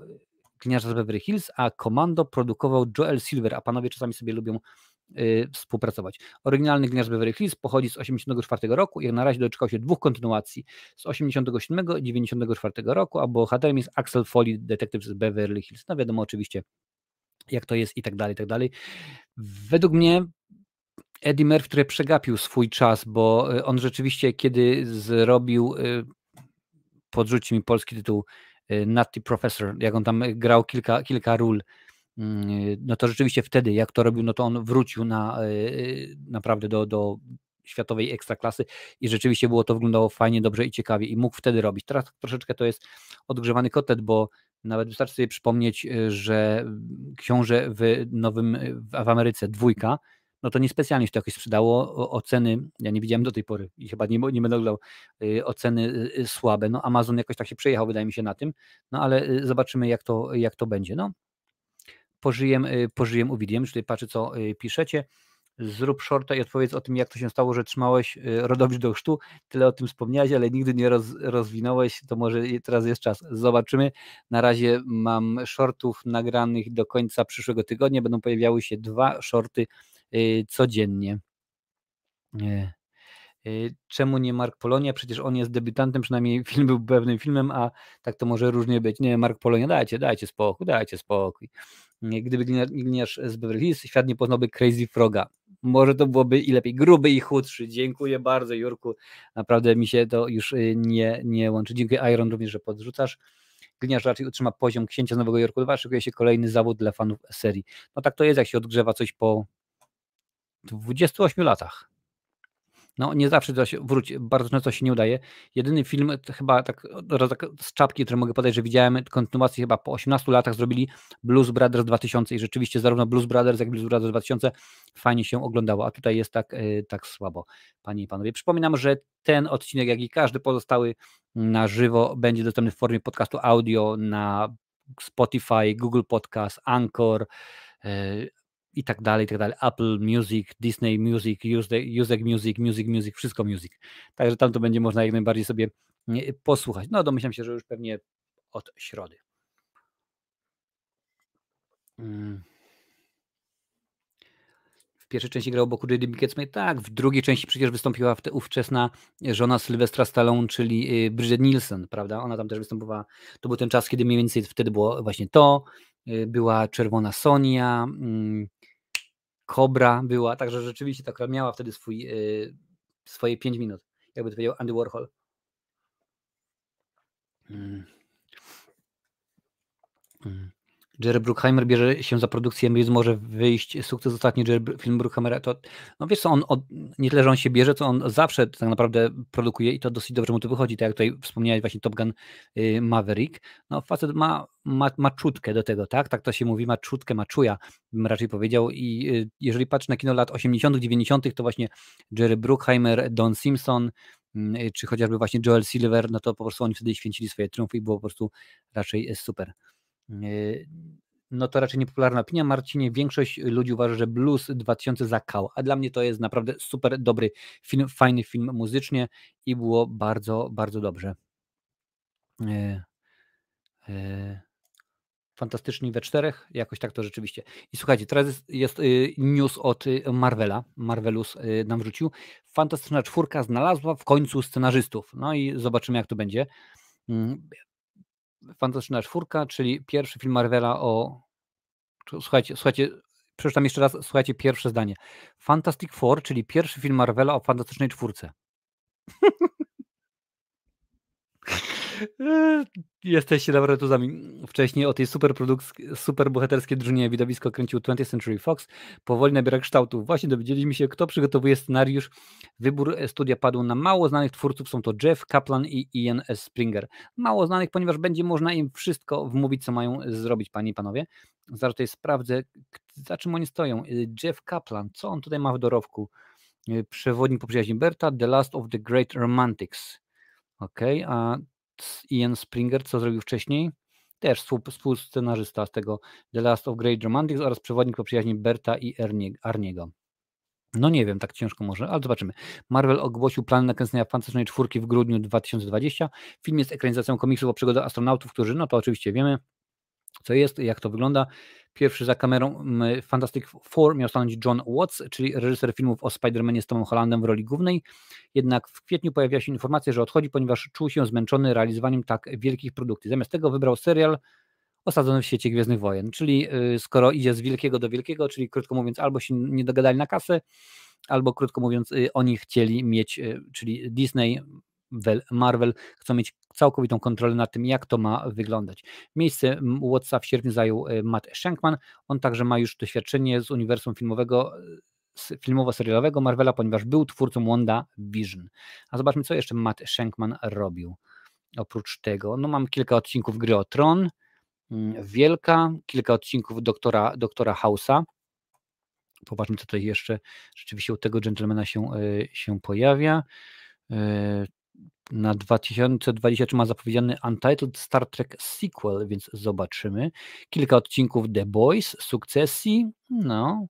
Gniazd Beverly Hills, a Komando produkował Joel Silver, a panowie czasami sobie lubią współpracować. Oryginalny Gniazd Beverly Hills pochodzi z 1984 roku i jak na razie doczekał się dwóch kontynuacji z 87 i 1994 roku, a bohaterem jest Axel Foley, detektyw z Beverly Hills. No wiadomo oczywiście jak to jest i tak dalej, i tak dalej. Według mnie Eddie Murphy, który przegapił swój czas, bo y, on rzeczywiście, kiedy zrobił, y, podrzuci mi polski tytuł, y, Nutty Professor, jak on tam grał kilka, kilka ról, no to rzeczywiście wtedy, jak to robił, no to on wrócił na, naprawdę do, do światowej ekstraklasy i rzeczywiście było to wyglądało fajnie, dobrze i ciekawie i mógł wtedy robić. Teraz troszeczkę to jest odgrzewany kotlet, bo nawet wystarczy sobie przypomnieć, że książę w nowym, w Ameryce, dwójka, no to niespecjalnie się to jakoś sprzedało. Oceny, ja nie widziałem do tej pory i chyba nie, nie będę oglądał, oceny słabe. No Amazon jakoś tak się przejechał, wydaje mi się, na tym, no ale zobaczymy, jak to, jak to będzie. No, pożyjem, pożyjem uwidziem, tutaj patrzę, co piszecie. Zrób shorta i odpowiedz o tym, jak to się stało, że trzymałeś rodowicz do chrztu. Tyle o tym wspomniałeś, ale nigdy nie roz, rozwinąłeś, to może teraz jest czas. Zobaczymy. Na razie mam shortów nagranych do końca przyszłego tygodnia. Będą pojawiały się dwa shorty Y, codziennie. Y, czemu nie Mark Polonia? Przecież on jest debiutantem, przynajmniej film był pewnym filmem, a tak to może różnie być. Nie, Mark Polonia, dajcie, dajcie spokój, dajcie spokój. Gdyby gliniarz z Beverly Hills, świat nie poznałby Crazy Froga. Może to byłoby i lepiej. Gruby i chudszy. Dziękuję bardzo, Jurku. Naprawdę mi się to już y, nie, nie łączy. Dziękuję, Iron, również, że podrzucasz. Gliniarz raczej utrzyma poziom księcia z Nowego Jorku 2. Szykuje się kolejny zawód dla fanów serii. No tak to jest, jak się odgrzewa coś po 28 latach. No nie zawsze to się, wróć, bardzo często się nie udaje. Jedyny film, chyba tak, tak z czapki, który mogę podać, że widziałem kontynuację chyba po 18 latach zrobili Blues Brothers 2000 i rzeczywiście zarówno Blues Brothers, jak i Blues Brothers 2000 fajnie się oglądało, a tutaj jest tak, e, tak słabo, panie i panowie. Przypominam, że ten odcinek, jak i każdy pozostały na żywo będzie dostępny w formie podcastu audio na Spotify, Google Podcast, Anchor, e, i tak dalej, i tak dalej. Apple Music, Disney Music, Music Music, Music Music, wszystko Music. Także tam to będzie można jak najbardziej sobie posłuchać. No domyślam się, że już pewnie od środy. Mm. W pierwszej części grał Boku J.D. Pinkett tak, w drugiej części przecież wystąpiła ówczesna żona Sylwestra Stallone, czyli y, Bridget Nielsen, prawda? Ona tam też występowała. To był ten czas, kiedy mniej więcej wtedy było właśnie to. Y, była Czerwona Sonia, mm, Kobra była, także rzeczywiście ta miała wtedy swój, yy, swoje 5 minut, jakby to powiedział Andy Warhol. Hmm. Hmm. Jerry Bruckheimer bierze się za produkcję, więc może wyjść sukces ostatni Jerry, film Bruckheimera, to no wiesz co, on od, nie tyle, że on się bierze, co on zawsze tak naprawdę produkuje i to dosyć dobrze mu to wychodzi, tak jak tutaj wspomniałeś właśnie Top Gun y, Maverick, no facet ma, ma, ma czutkę do tego, tak, tak to się mówi, ma czutkę, ma czuja, bym raczej powiedział. I y, jeżeli patrzę na kino lat 80 90 to właśnie Jerry Bruckheimer, Don Simpson, y, czy chociażby właśnie Joel Silver, no to po prostu oni wtedy święcili swoje triumfy i było po prostu raczej super. Yy, no to raczej niepopularna opinia. Marcinie, większość ludzi uważa, że Blues 2000 zakał, a dla mnie to jest naprawdę super dobry film, fajny film muzycznie i było bardzo, bardzo dobrze. Yy, yy, fantastyczni we czterech, jakoś tak to rzeczywiście. I słuchajcie, teraz jest, jest news od Marvela, Marvelus nam wrzucił. Fantastyczna czwórka znalazła w końcu scenarzystów. No i zobaczymy, jak to będzie. Fantastyczna Czwórka, czyli pierwszy film Marvela o... Słuchajcie, słuchajcie, przeczytam jeszcze raz, słuchajcie, pierwsze zdanie. Fantastic Four, czyli pierwszy film Marvela o Fantastycznej Czwórce. Jesteście laboratoriami. Wcześniej o tej super, super bohaterskiej drużynie widowisko kręcił 20th Century Fox. Powoli nabiera kształtu. Właśnie dowiedzieliśmy się, kto przygotowuje scenariusz. Wybór studia padł na mało znanych twórców. Są to Jeff Kaplan i Ian S. Springer. Mało znanych, ponieważ będzie można im wszystko wmówić, co mają zrobić, panie i panowie. Zaraz tutaj sprawdzę, za czym oni stoją. Jeff Kaplan, co on tutaj ma w dorobku? Przewodnik po przyjaźni Berta, The Last of the Great Romantics. Okej, a Ian Springer co zrobił wcześniej? Też współscenarzysta z tego The Last of Great Romantics oraz przewodnik po przyjaźni Berta i Arniego. No nie wiem, tak ciężko może, ale zobaczymy. Marvel ogłosił plan nakręcenia Fantastycznej Czwórki w grudniu 2020. Film jest ekranizacją komiksu o przygodach astronautów, którzy, no to oczywiście wiemy, co jest, jak to wygląda. Pierwszy za kamerą Fantastic Four miał stanąć John Watts, czyli reżyser filmów o Spider-Manie z Tomem Hollandem w roli głównej. Jednak w kwietniu pojawiła się informacja, że odchodzi, ponieważ czuł się zmęczony realizowaniem tak wielkich produkcji. Zamiast tego wybrał serial osadzony w świecie Gwiezdnych Wojen. Czyli y, skoro idzie z wielkiego do wielkiego, czyli krótko mówiąc, albo się nie dogadali na kasę, albo krótko mówiąc, y, oni chcieli mieć, y, czyli Disney, Marvel chcą mieć całkowitą kontrolę nad tym, jak to ma wyglądać. Miejsce Watsa w sierpniu zajął Matt Shankman. On także ma już doświadczenie z uniwersum filmowego filmowo-serialowego Marvela, ponieważ był twórcą Wanda Vision. A zobaczmy, co jeszcze Matt Shankman robił. Oprócz tego, no mam kilka odcinków gry o Tron, mm, Wielka, kilka odcinków doktora, doktora House'a. Popatrzmy, co tutaj jeszcze rzeczywiście u tego dżentelmena się, e, się pojawia. Na 2023 ma zapowiedziany Untitled Star Trek sequel, więc zobaczymy. Kilka odcinków The Boys, Sukcesji, no,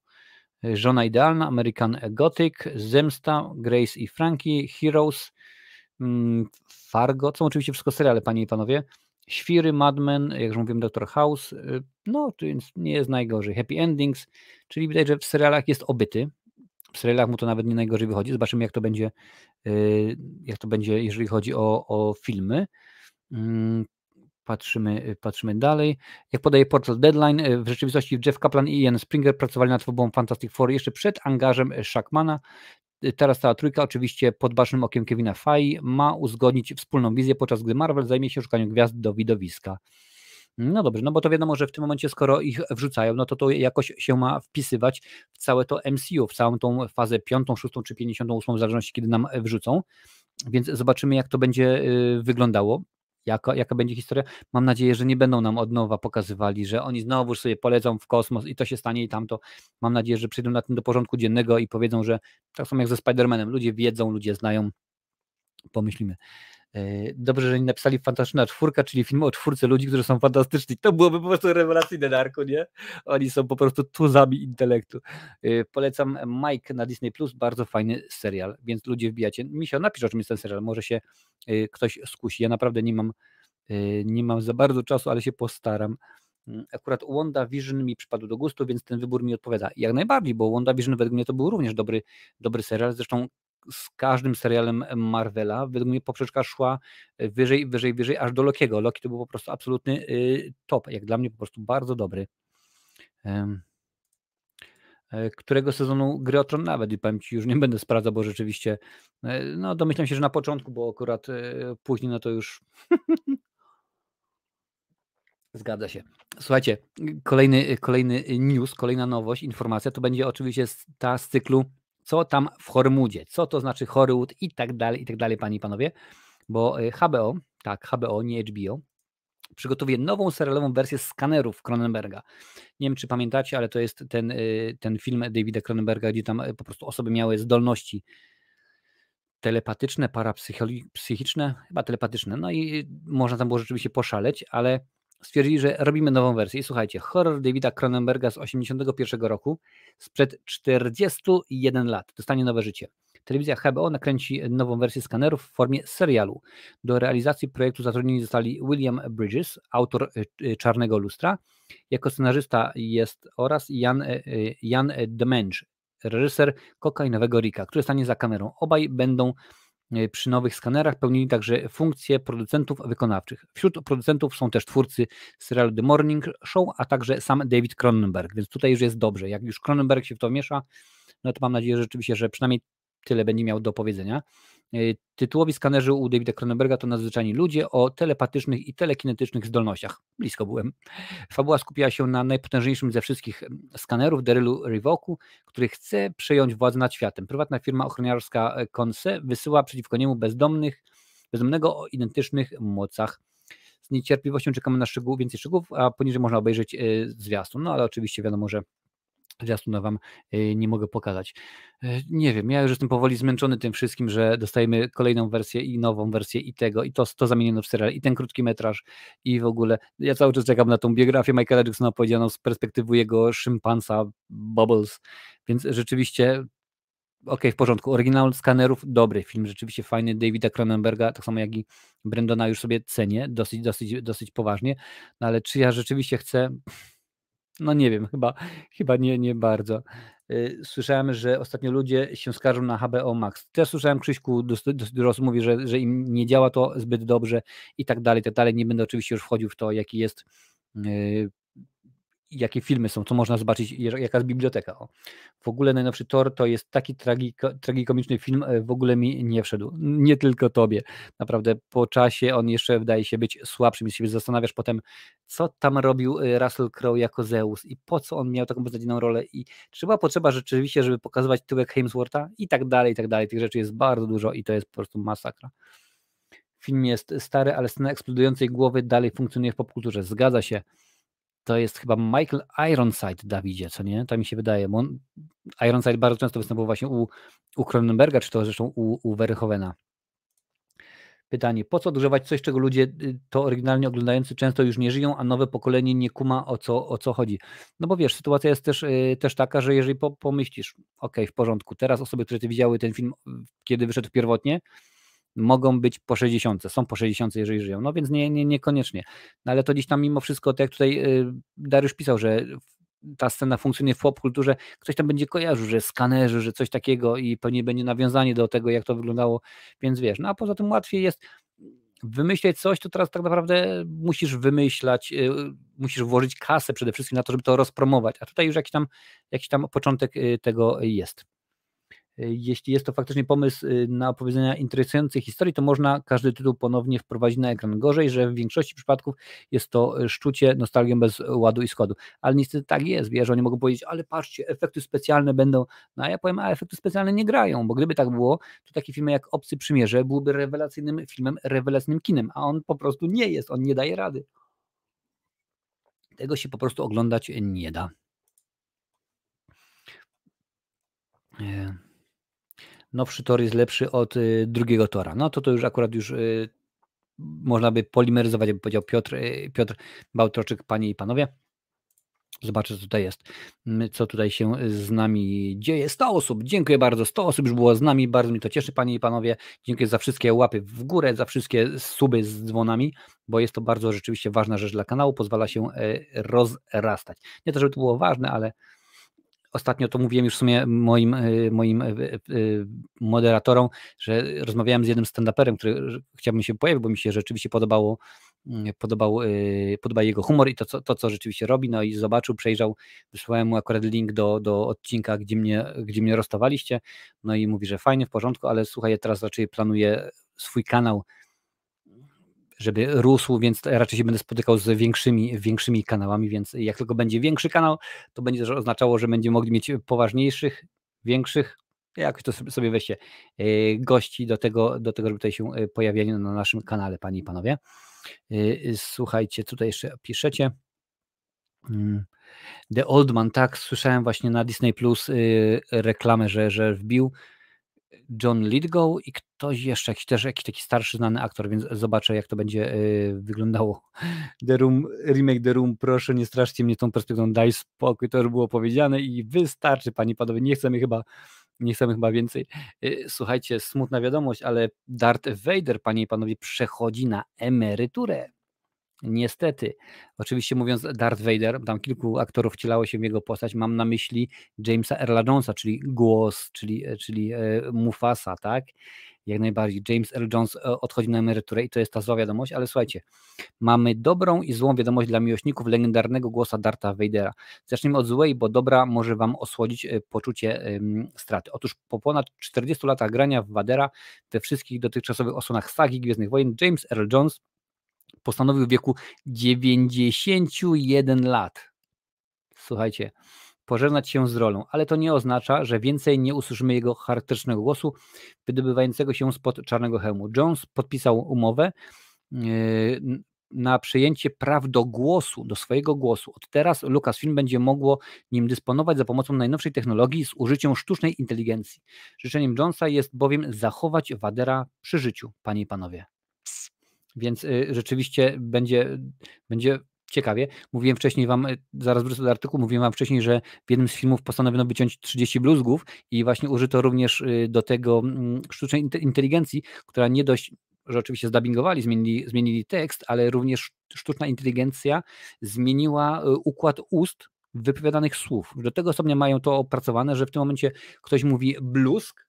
Żona Idealna, American Gothic, Zemsta, Grace i Frankie, Heroes, mm, Fargo, są oczywiście wszystko seriale, panie i panowie. Świry, Mad Men, jak już mówiłem, Doctor House, y, no, więc nie jest najgorzej. Happy Endings, czyli widać, że w serialach jest obyty. W serialach mu to nawet nie najgorzej wychodzi. Zobaczymy, jak to będzie, y, jak to będzie jeżeli chodzi o, o filmy. Mm, Patrzymy, patrzymy dalej. Jak podaje portal Deadline, w rzeczywistości Jeff Kaplan i Ian Springer pracowali nad twórcą Fantastic Four jeszcze przed angażem Shackmana. Y, teraz ta trójka, oczywiście pod bacznym okiem Kevina Feige, ma uzgodnić wspólną wizję, podczas gdy Marvel zajmie się szukaniem gwiazd do widowiska. No dobrze, no bo to wiadomo, że w tym momencie, skoro ich wrzucają, no to to jakoś się ma wpisywać w całe to MCU, w całą tą fazę piątą, szóstą czy pięćdziesiątą ósmą, w zależności kiedy nam wrzucą. Więc zobaczymy, jak to będzie wyglądało jaka, jaka będzie historia. Mam nadzieję, że nie będą nam od nowa pokazywali, że oni znowu sobie polecą w kosmos i to się stanie i tamto. Mam nadzieję, że przyjdą na tym do porządku dziennego i powiedzą, że tak samo jak ze Spider-Manem, ludzie wiedzą, ludzie znają. Pomyślimy. E, dobrze, że nie napisali Fantastyczna Czwórka, czyli film o czwórce ludzi, którzy są fantastyczni. To byłoby po prostu rewelacyjne, Darku, nie? Oni są po prostu tuzami intelektu. E, polecam Mike na Disney+, Plus, bardzo fajny serial, więc ludzie wbijacie. Misio, napisz o czym jest ten serial, może się e, ktoś skusi. Ja naprawdę nie mam, nie mam za bardzo czasu, ale się postaram. Mm, akurat Wanda Vision mi przypadł do gustu, więc ten wybór mi odpowiada. Jak najbardziej, bo Wanda Vision według mnie to był również dobry, dobry serial. Zresztą z każdym serialem Marvela. Według mnie poprzeczka szła wyżej, wyżej, wyżej, aż do Lokiego. Loki to był po prostu absolutny y, top. Jak dla mnie po prostu bardzo dobry. E, którego sezonu gry o Tron nawet i powiem Ci, już nie będę sprawdzał, bo rzeczywiście e, no domyślam się, że na początku, bo akurat e, później no to już Zgadza się. Słuchajcie, kolejny, kolejny news, kolejna nowość, informacja, to będzie oczywiście ta z cyklu co tam w Hormudzie, co to znaczy Hollywood i tak dalej, i tak dalej, panie i panowie, bo y, HBO, tak, HBO, nie HBO, przygotowuje nową serialową wersję skanerów Cronenberga. Nie wiem, czy pamiętacie, ale to jest ten, y, ten film Davida Cronenberga, gdzie tam y, po prostu osoby miały zdolności telepatyczne, parapsychiczne, chyba telepatyczne, no i można tam było rzeczywiście poszaleć, ale stwierdzili, że robimy nową wersję. I słuchajcie, horror Davida Cronenberga z 81 roku, sprzed 41 lat, dostanie nowe życie. Telewizja HBO nakręci nową wersję skanerów w formie serialu. Do realizacji projektu zatrudnieni zostali William Bridges, autor y, y, Czarnego Lustra, jako scenarzysta jest oraz Jan, y, Jan Demenge, reżyser kokainowego Rika, który stanie za kamerą. Obaj będą przy nowych skanerach pełnili także funkcje producentów wykonawczych. Wśród producentów są też twórcy serialu The Morning Show, a także sam David Cronenberg, więc tutaj już jest dobrze. Jak już Cronenberg się w to miesza, no to mam nadzieję że rzeczywiście, że przynajmniej tyle będzie miał do powiedzenia. E, tytułowi skanerzy u Davida Cronenberga to nadzwyczajni ludzie o telepatycznych i telekinetycznych zdolnościach. Blisko byłem. Fabuła skupiała się na najpotężniejszym ze wszystkich skanerów, Derylu Rivoku, który chce przejąć władzę nad światem. Prywatna firma ochroniarska e, Conce wysyła przeciwko niemu bezdomnych, bezdomnego o identycznych mocach. Z niecierpliwością czekamy na szczegół, więcej szczegółów, a poniżej można obejrzeć e, zwiastun. No ale oczywiście wiadomo, że zwiastuna wam y, nie mogę pokazać. Y, nie wiem, ja już jestem powoli zmęczony tym wszystkim, że dostajemy kolejną wersję i nową wersję i tego, i to, to zamieniono w serial, i ten krótki metraż, i w ogóle ja cały czas czekam na tą biografię Michaela Jacksona opowiedzianą z perspektywy jego szympansa Bubbles, więc rzeczywiście ok, w porządku. Oryginał skanerów, dobry film, rzeczywiście fajny. Davida Cronenberga, tak samo jak i Brendona już sobie cenię, dosyć, dosyć, dosyć poważnie, no ale czy ja rzeczywiście chcę no nie wiem, chyba, chyba nie, nie bardzo. Y, słyszałem, że ostatnio ludzie się skarżą na HBO Max. Też słyszałem Krzyśku dużo mówi, że, że im nie działa to zbyt dobrze i tak dalej, tak dalej. Nie będę oczywiście już wchodził w to, jaki jest y, jakie filmy są, co można zobaczyć, jaka jest biblioteka. O. W ogóle najnowszy Thor to jest taki tragiko, tragikomiczny film, e, w ogóle mi nie wszedł. Nie tylko tobie. Naprawdę po czasie on jeszcze wydaje się być słabszym, jeśli zastanawiasz potem, co tam robił e, Russell Crowe jako Zeus i po co on miał taką beznadziejną rolę i czy była potrzeba rzeczywiście, żeby pokazywać tyłek Hemswortha i tak dalej, i tak dalej. Tych rzeczy jest bardzo dużo i to jest po prostu masakra. Film jest stary, ale scena eksplodującej głowy dalej funkcjonuje w popkulturze. Zgadza się to jest chyba Michael Ironside, Dawidzie, co nie? To mi się wydaje, bo on, Ironside bardzo często występował właśnie u, u Cronenberga, czy to zresztą u, u Verhoevena. Pytanie, po co odgrzewać coś, czego ludzie y, to oryginalnie oglądający często już nie żyją, a nowe pokolenie nie kuma o co, o co chodzi? No bo wiesz, sytuacja jest też, y, też taka, że jeżeli po, pomyślisz, ok, w porządku, teraz osoby, które ty widziały ten film, kiedy wyszedł pierwotnie, mogą być po 60, są po 60, jeżeli żyją. No więc nie, nie, niekoniecznie. No ale to gdzieś tam mimo wszystko, tak jak tutaj y, Dariusz pisał, że ta scena funkcjonuje w popkulturze, ktoś tam będzie kojarzył, że skanerzy, że coś takiego i pewnie będzie nawiązanie do tego, jak to wyglądało, więc wiesz, no a poza tym łatwiej jest wymyśleć coś, to teraz tak naprawdę musisz wymyślać, y, musisz włożyć kasę przede wszystkim na to, żeby to rozpromować, a tutaj już jakiś tam, jakiś tam początek y, tego jest jeśli jest to faktycznie pomysł y, na opowiedzenia interesującej historii, to można każdy tytuł ponownie wprowadzić na ekran. Gorzej, że w większości przypadków jest to y, szczucie nostalgią bez ładu i składu. Ale niestety tak jest, wiesz, oni mogą powiedzieć, ale patrzcie, efekty specjalne będą, no a ja powiem, a efekty specjalne nie grają, bo gdyby tak było, to taki film jak Obcy Przymierze byłby rewelacyjnym filmem, rewelacyjnym kinem, a on po prostu nie jest, on nie daje rady. Tego się po prostu oglądać nie da. Yeah nowszy tor jest lepszy od y, drugiego tora. No to to już akurat już y, można by polimeryzować, jakby powiedział Piotr, y, Piotr Bałtroczyk, panie i panowie. Zobaczę, co tutaj jest, co tutaj się z nami dzieje. 100 osób, dziękuję bardzo. 100 osób już było z nami, bardzo mi to cieszy, panie i panowie. Dziękuję za wszystkie łapy w górę, za wszystkie suby z dzwonami, bo jest to bardzo rzeczywiście ważna rzecz dla kanału, pozwala się e, rozrastać. Nie to, żeby to było ważne, ale ostatnio to mówiłem już w sumie moim, e, moim e, e, moderatorom, że rozmawiałem z jednym stand-uperem, który chciałbym się pojawić, bo mi się rzeczywiście podobało, mm, podobał, podoba jego humor i to co, to, co rzeczywiście robi, no i zobaczył, przejrzał, wysłałem mu akurat link do, do odcinka, gdzie mnie, gdzie mnie rozstawaliście, no i mówi, że fajnie, w porządku, ale słuchaj, ja teraz raczej planuję swój kanał żeby rósł, więc raczej się będę spotykał z większymi, większymi kanałami, więc jak tylko będzie większy kanał, to będzie też oznaczało, że będziemy mogli mieć poważniejszych, większych, jak to sobie weźcie, e, gości do tego, do tego, żeby tutaj się e, pojawiali na naszym kanale, panie i panowie. E, słuchajcie, tutaj jeszcze piszecie. Mm, The Old Man, tak, słyszałem właśnie na Disney Plus reklamę, że, że wbił John Lithgow i ktoś jeszcze, jakiś też jakiś taki starszy znany aktor, więc zobaczę jak to będzie y, wyglądało. The Room, remake The Room, proszę nie straszcie mnie tą perspektywą, daj spokój, to już było powiedziane i wystarczy pani panowie, nie chcemy chyba nie chcemy chyba więcej. Y, słuchajcie, smutna wiadomość, ale Darth Vader, panie i panowie, przechodzi na emeryturę. Niestety, oczywiście mówiąc Darth Vader, tam kilku aktorów wcielało się w jego postać, mam na myśli Jamesa Earla Jonesa, czyli głos, czyli, e, czyli e, Mufasa, tak? Jak najbardziej. James Earl Jones e, odchodzi na emeryturę i to jest ta zła wiadomość, ale słuchajcie, mamy dobrą i złą wiadomość dla miłośników legendarnego głosa Dartha Vadera. Zacznijmy od złej, bo dobra może Wam osłodzić poczucie straty. Otóż po ponad 40 latach grania w Vadera we wszystkich dotychczasowych osłonach sagi Gwiezdnych Wojen, James Earl Jones postanowił w wieku 91 lat. Słuchajcie, pożegnać się z rolą, ale to nie oznacza, że więcej nie usłyszymy jego charakterystycznego głosu wydobywającego się spod czarnego hełmu. Jones podpisał umowę yy, na przejęcie praw do głosu, do swojego głosu. Od teraz Lucasfilm będzie mogło nim dysponować za pomocą najnowszej technologii z użyciem sztucznej inteligencji. Życzeniem Jonesa jest bowiem zachować Wadera przy życiu, panie i panowie. Więc y, rzeczywiście będzie, będzie ciekawie. Mówiłem wcześniej wam, y, zaraz wrócę do artykułu, mówiłem wam wcześniej, że w jednym z filmów postanowiono wyciąć 30 bluzgów i właśnie użyto również y, do tego mm, sztucznej inteligencji, która nie dość że oczywiście zdubbingowali, zmienili, zmienili tekst, ale również sztuczna inteligencja zmieniła układ ust wypowiadanych słów. Do tego stopnia mają to opracowane, że w tym momencie ktoś mówi blusk,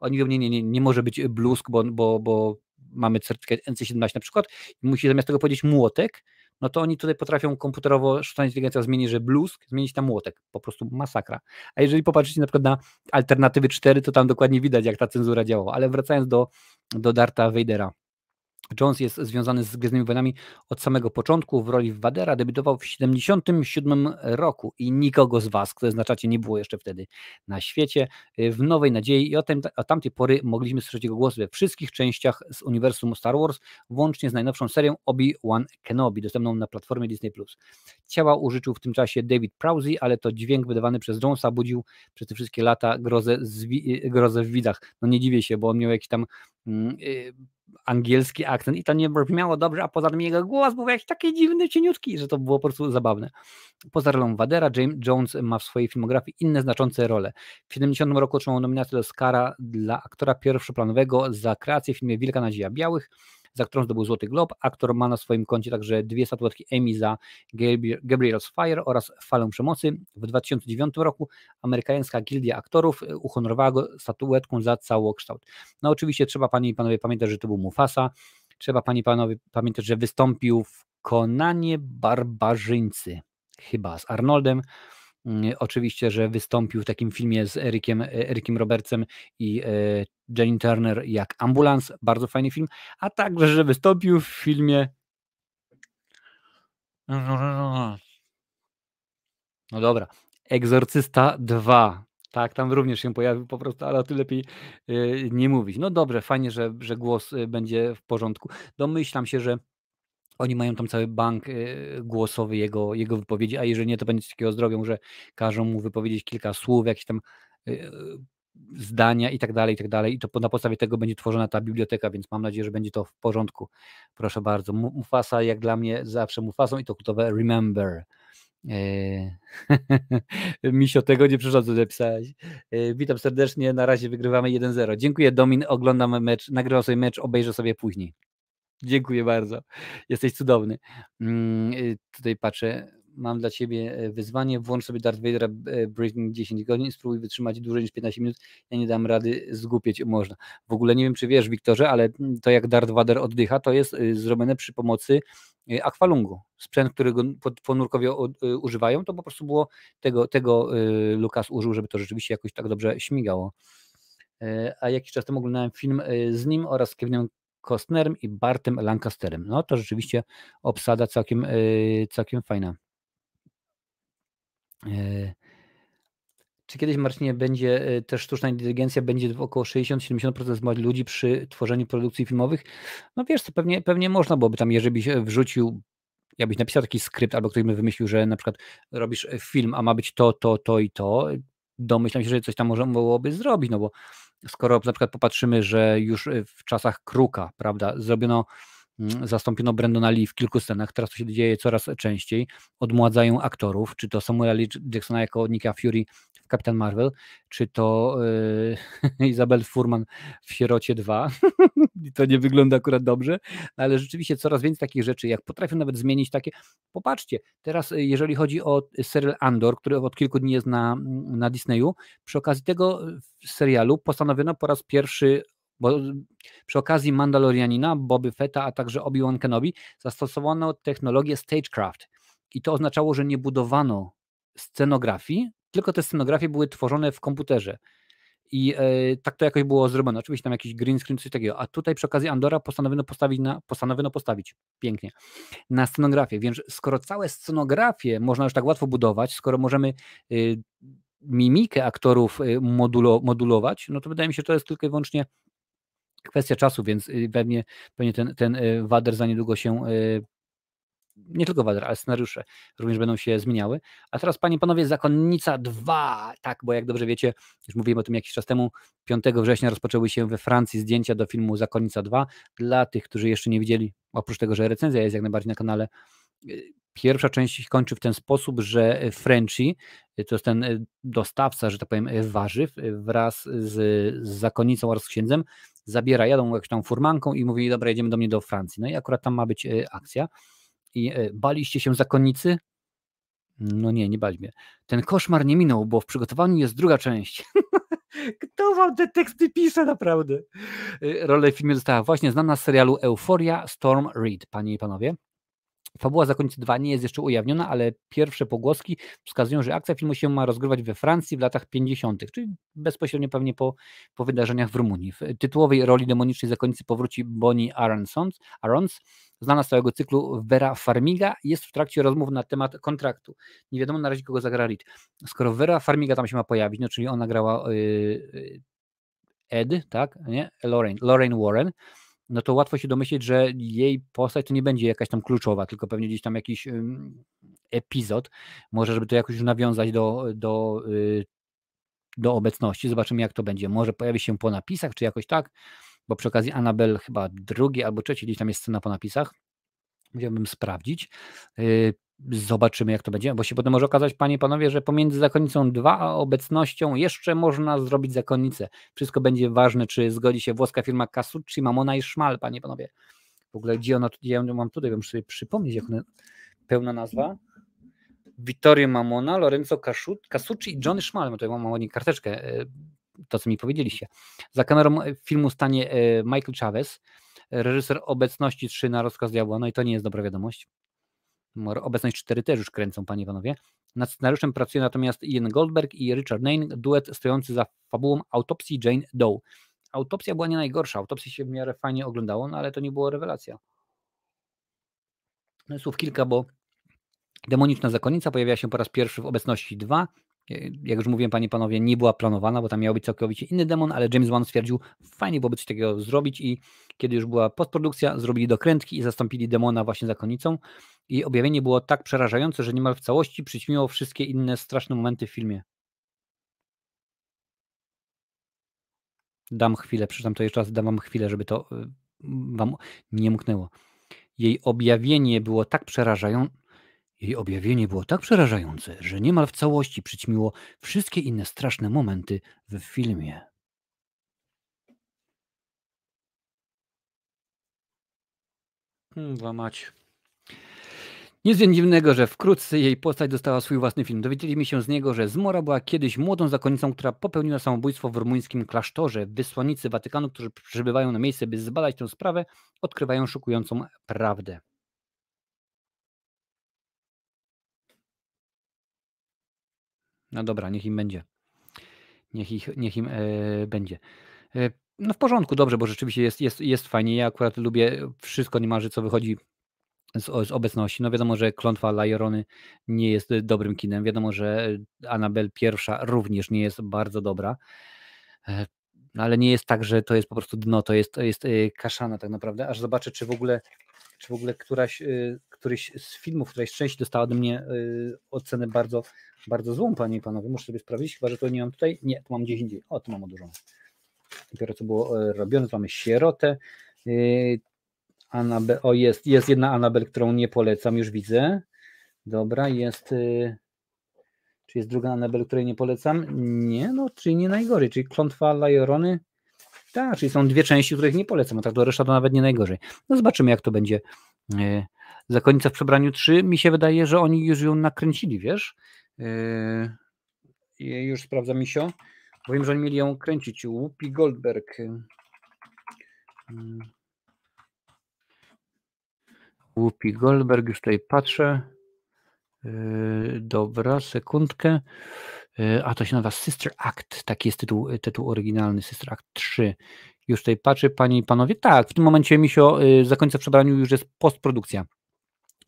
oni mówią, nie, nie, nie, nie może być blusk, bo, bo, bo mamy certyfikat NC17 na przykład i musi zamiast tego powiedzieć młotek, no to oni tutaj potrafią komputerowo, sztuczna inteligencja zmienić, że blusk, zmienić tam młotek. Po prostu masakra. A jeżeli popatrzycie na przykład na alternatywy 4, to tam dokładnie widać, jak ta cenzura działała. Ale wracając do, do Darta Vadera. Jones jest związany z Gwiezdnymi Wojnami od samego początku. W roli Wadera debiutował w 1977 roku i nikogo z Was, kto znaczacie, nie było jeszcze wtedy na świecie. Y, w Nowej Nadziei i od, tamtej pory mogliśmy słyszeć jego głos we wszystkich częściach z uniwersum Star Wars, włącznie z najnowszą serią Obi-Wan Kenobi, dostępną na platformie Disney+. Ciała użyczył w tym czasie David Prowse, ale to dźwięk wydawany przez Jonesa budził przez te wszystkie lata grozę, y, grozę w widach. No nie dziwię się, bo on miał jakiś tam yy, angielski akcent i to nie brzmiało dobrze, a poza tym jego głos był jakiś taki dziwny, cieniutki, że to było po prostu zabawne. Poza rolą Wadera, James Jones ma w swojej filmografii inne znaczące role. W 70 roku otrzymał nominację do Oscara dla aktora pierwszoplanowego za kreację w filmie Wielka Nadzieja Białych, za którą zdobył Złoty Glob. Aktor ma na swoim koncie także dwie statuetki Emmy za Gabriel's Fire oraz Falę Przemocy. W 2009 roku amerykańska gildia aktorów uhonorowała go statuetką za całokształt. No oczywiście trzeba Panie i Panowie pamiętać, że to był Mufasa. Trzeba Panie i Panowie pamiętać, że wystąpił w Konanie Barbarzyńcy, chyba z Arnoldem. Mm, oczywiście, że wystąpił w takim filmie z Erikiem, Erikiem Robertsem i e, Jane Turner jak Ambulans, bardzo fajny film, a także, że wystąpił w filmie no dobra, Egzorcysta 2. Tak, tam również się pojawił po prostu, ale o tym lepiej e, nie mówić. No dobrze, fajnie, że, że głos e, będzie w porządku. Domyślam się, że oni mają tam cały bank y, głosowy jego, jego wypowiedzi, a jeżeli nie, to będzie takiego zrobią, że każą mu wypowiedzieć kilka słów, jakieś tam y, zdania i tak dalej, i tak dalej. I to na podstawie tego będzie tworzona ta biblioteka, więc mam nadzieję, że będzie to w porządku. Proszę bardzo. Mufasa jak dla mnie zawsze Mufasą i to kultowe Remember. Eee, Misio, tego nie przyszło, co napisałeś. Eee, witam serdecznie, na razie wygrywamy 1-0. Dziękuję Domin, oglądam mecz, nagrywam sobie mecz, obejrzę sobie później. Dziękuję bardzo. Jesteś cudowny. Mm, y, tutaj patrzę. Mam dla ciebie e, wyzwanie. Włącz sobie Darth Vader e, Breathing 10 godzin. Spróbuj wytrzymać dłużej niż 15 minut. Ja nie dam rady, zgupieć można. W ogóle nie wiem, czy wiesz, Wiktorze, ale to jak Darth Vader oddycha, to jest y, zrobione przy pomocy y, akwalungu. Sprzęt, którego ponurkowie używają, to po prostu było tego, tego Lukas użył, żeby to rzeczywiście jakoś tak dobrze śmigało. E, a jakiś czas temu oglądałem film z nim oraz Kevinem Costnerem i Bartem Lancasterem. No to rzeczywiście obsada całkiem, e, całkiem fajna. E, czy kiedyś, Marcinie, będzie e, też sztuczna inteligencja, będzie około 60-70% ludzi przy tworzeniu produkcji filmowych? No wiesz co, pewnie, pewnie można byłoby tam, jeżeli byś wrzucił, jakbyś napisał taki skrypt, albo ktoś by wymyślił, że na przykład robisz film, a ma być to, to, to i to, domyślam się, że coś tam można byłoby zrobić, no bo skoro na przykład popatrzymy, że już y, w czasach Kruka, prawda, zrobiono, mm, zastąpiono Brandona Lee w kilku scenach, teraz to się dzieje coraz częściej, odmładzają aktorów, czy to Samuela Jacksona jako Nicka Fury Kapitan Marvel, czy to yy, Isabel Furman w Sierocie 2, i to nie wygląda akurat dobrze, ale rzeczywiście coraz więcej takich rzeczy, jak potrafią nawet zmienić takie, popatrzcie, teraz y, jeżeli chodzi o serial Andor, który od kilku dni jest na, na Disneyu, przy okazji tego serialu postanowiono po raz pierwszy bo przy okazji Mandalorianina, Boby Fetta, a także Obi-Wan Kenobi zastosowano technologię stagecraft. I to oznaczało, że nie budowano scenografii, tylko te scenografie były tworzone w komputerze. I e, tak to jakoś było zrobione. Oczywiście tam jakiś green screen, coś takiego. A tutaj przy okazji Andora postanowiono postawić na, postanowiono postawić pięknie na scenografię. Więc skoro całe scenografie można już tak łatwo budować, skoro możemy y, mimikę aktorów y, modulo, modulować, no to wydaje mi się, że to jest tylko i wyłącznie kwestia czasu, więc y, pewnie, pewnie ten, ten wader za niedługo się nie tylko Wader, ale scenariusze również będą się zmieniały. A teraz, panie panowie, Zakonnica 2. Tak, bo jak dobrze wiecie, już mówiłem o tym jakiś czas temu, 5 września rozpoczęły się we Francji zdjęcia do filmu Zakonnica 2. Dla tych, którzy jeszcze nie widzieli, oprócz tego, że recenzja jest jak najbardziej na kanale, Pierwsza część kończy w ten sposób, że Frenchy, to jest ten dostawca, że tak powiem, warzyw, wraz z, z zakonnicą oraz księdzem, zabiera, jadą jakąś tam furmanką i mówi, dobra, jedziemy do mnie do Francji. No i akurat tam ma być akcja. I baliście się zakonnicy? No nie, nie mnie. Ten koszmar nie minął, bo w przygotowaniu jest druga część. Kto wam te teksty pisze naprawdę? Rolę w filmie została właśnie znana z serialu Euforia Storm Reed, panie i panowie. Fabuła Zakonnicy 2 nie jest jeszcze ujawniona, ale pierwsze pogłoski wskazują, że akcja filmu się ma rozgrywać we Francji w latach 50., czyli bezpośrednio pewnie po, po wydarzeniach w Rumunii. W tytułowej roli demonicznej zakonnicy powróci Bonnie Arons, Arons, znana z całego cyklu Vera Farmiga, jest w trakcie rozmów na temat kontraktu. Nie wiadomo na razie, kogo zagra Reed. Skoro Vera Farmiga tam się ma pojawić, no czyli ona grała yy, Ed, tak, nie? Lorraine, Lorraine Warren, no to łatwo się domyślić, że jej postać to nie będzie jakaś tam kluczowa, tylko pewnie gdzieś tam jakiś epizod, może żeby to jakoś nawiązać do, do, y, do obecności. Zobaczymy jak to będzie. Może pojawi się po napisach, czy jakoś tak, bo przy okazji Anabel chyba drugi albo trzeci, gdzieś tam jest scena po napisach. Musiałbym sprawdzić. Y, Zobaczymy, jak to będzie, bo się potem może okazać, panie i panowie, że pomiędzy zakonnicą 2 a obecnością jeszcze można zrobić zakonnicę. Wszystko będzie ważne, czy zgodzi się włoska firma Casucci, Mamona i Szmal, panie i panowie. W ogóle, gdzie ona, ja ją mam tutaj, bym sobie przypomnieć, jak ona, pełna nazwa. Vittorio Mamona, Lorenzo Casucci i Johnny Szmal. Tutaj mam oni karteczkę, e, to co mi powiedzieliście. Za kamerą filmu stanie Michael Chavez, reżyser Obecności 3 na rozkaz diabła, no i to nie jest dobra wiadomość. Obecność 4 też już kręcą, panie i panowie. Nad scenariuszem pracuje natomiast Ian Goldberg i Richard Nain, duet stojący za fabułą autopsji Jane Doe. Autopsja była nie najgorsza, autopsję się w miarę fajnie oglądało, no ale to nie było rewelacja. No słów kilka, bo demoniczna zakonnica pojawiła się po raz pierwszy w obecności 2. Jak już mówiłem, panie panowie, nie była planowana, bo tam miał być całkowicie inny demon, ale James Wan stwierdził, fajnie byłoby coś takiego zrobić i kiedy już była postprodukcja, zrobili dokrętki i zastąpili demona właśnie zakonnicą. I objawienie było tak przerażające, że niemal w całości przyćmiło wszystkie inne straszne momenty w filmie. Dam chwilę, przeczytam to jeszcze raz, dam wam chwilę, żeby to y, wam nie mknęło. Jej objawienie było tak przerażające, jej objawienie było tak przerażające, że niemal w całości przyćmiło wszystkie inne straszne momenty w filmie. Hmm, mać. Nic dziwnego, że wkrótce jej postać dostała swój własny film. Dowiedzieliśmy się z niego, że Zmora była kiedyś młodą zakonnicą, która popełniła samobójstwo w rumuńskim klasztorze. Wysłannicy Watykanu, którzy przybywają na miejsce, by zbadać tę sprawę, odkrywają szokującą prawdę. No dobra, niech im będzie. Niech, ich, niech im e, będzie. E, no w porządku, dobrze, bo rzeczywiście jest, jest, jest fajnie. Ja akurat lubię wszystko niemalże, co wychodzi z, z obecności. No wiadomo, że Klątwa Lajorony nie jest dobrym kinem. Wiadomo, że Anabel pierwsza również nie jest bardzo dobra. E, no ale nie jest tak, że to jest po prostu dno, to jest, to jest e, kaszana tak naprawdę. Aż zobaczę, czy w ogóle, czy w ogóle któraś, e, któryś z filmów, któraś część dostała ode mnie ocenę bardzo, bardzo złą, panie i panowie. Muszę sobie sprawdzić, chyba że to nie mam tutaj. Nie, tu mam gdzieś indziej. O, tu mam odłożone. Dopiero co było robione, tu mamy sierotę. Anabel, o jest, jest jedna Anabel, którą nie polecam, już widzę. Dobra, jest. Y, czy jest druga Anabel, której nie polecam? Nie, no, czyli nie najgorzej, czyli Klątwa Lajorony. Tak, czyli są dwie części, których nie polecam, a tak do reszta to nawet nie najgorzej. No zobaczymy, jak to będzie. Y, Zakonnica w przebraniu 3, mi się wydaje, że oni już ją nakręcili, wiesz? Y, już sprawdzam, Misio. Powiem, że oni mieli ją kręcić. Whoopi Goldberg. Whoopi Goldberg, już tutaj patrzę. Yy, dobra, sekundkę. Yy, a to się nazywa Sister Act, taki jest tytuł, tytuł oryginalny, Sister Act 3. Już tutaj patrzę, panie i panowie. Tak, w tym momencie Misio yy, za końca przebraniu już jest postprodukcja.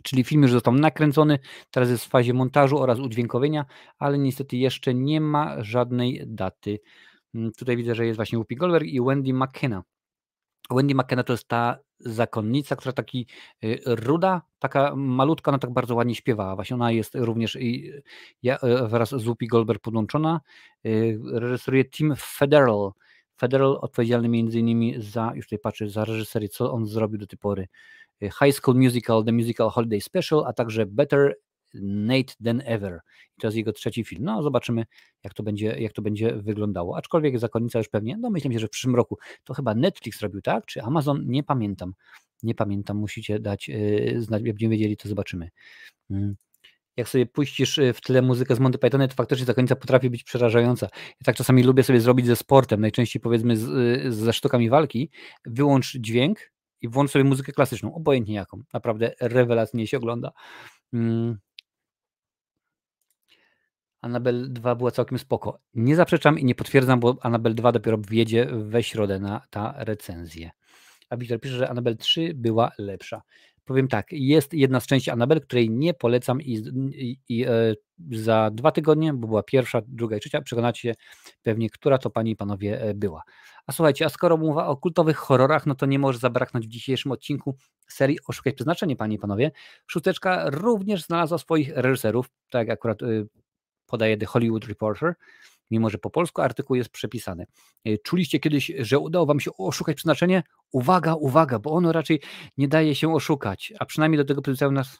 Czyli film już został nakręcony, teraz jest w fazie montażu oraz udźwiękowienia, ale niestety jeszcze nie ma żadnej daty. Mm, tutaj widzę, że jest właśnie Whoopi Goldberg i Wendy McKenna. Wendy McKenna to jest ta zakonnica, która taki y, ruda, taka malutka, ona tak bardzo ładnie śpiewała. Właśnie ona jest również i ja, y, wraz z Whoopi Goldberg podłączona. Y, reżyseruje Tim Federal. Federal odpowiedzialny między innymi za, już tutaj patrzę, za reżyserię, co on zrobił do tej pory. High School Musical, The Musical Holiday Special, a także Better Nate Than Ever. To jest jego trzeci film. No, zobaczymy, jak to będzie, jak to będzie wyglądało. Aczkolwiek zakonnica już pewnie, no myślę, że w przyszłym roku to chyba Netflix robił, tak? Czy Amazon? Nie pamiętam. Nie pamiętam, musicie dać yy, znać, jak będziemy wiedzieli, to zobaczymy. Yy jak sobie puścisz y, w tle muzykę z Monty Pythona, to faktycznie ta końca potrafi być przerażająca. Ja tak czasami lubię sobie zrobić ze sportem, najczęściej powiedzmy z, y, ze sztukami walki, wyłącz dźwięk i włącz sobie muzykę klasyczną, obojętnie jaką. Naprawdę rewelacyjnie się ogląda. Annabelle 2 była całkiem spoko. Nie zaprzeczam i nie potwierdzam, bo Annabelle 2 dopiero wjedzie we środę na ta recenzję. A Wiktor pisze, że Annabelle 3 była lepsza. Powiem tak, jest jedna z części Annabelle, której nie polecam i, i, i e, za dwa tygodnie, bo była pierwsza, druga i trzecia, przekonacie się pewnie, która to Panie i Panowie e, była. A słuchajcie, a skoro mowa o kultowych horrorach, no to nie może zabraknąć w dzisiejszym odcinku serii Oszukać Przeznaczenie, Panie i Panowie. Szósteczka również znalazła swoich reżyserów, tak jak akurat y, podaje The Hollywood Reporter, mimo że po polsku artykuł jest przepisany. Y, czuliście kiedyś, że udało Wam się oszukać przeznaczenie? Uwaga, uwaga, bo ono raczej nie daje się oszukać, a przynajmniej do tego przyzwyczają nas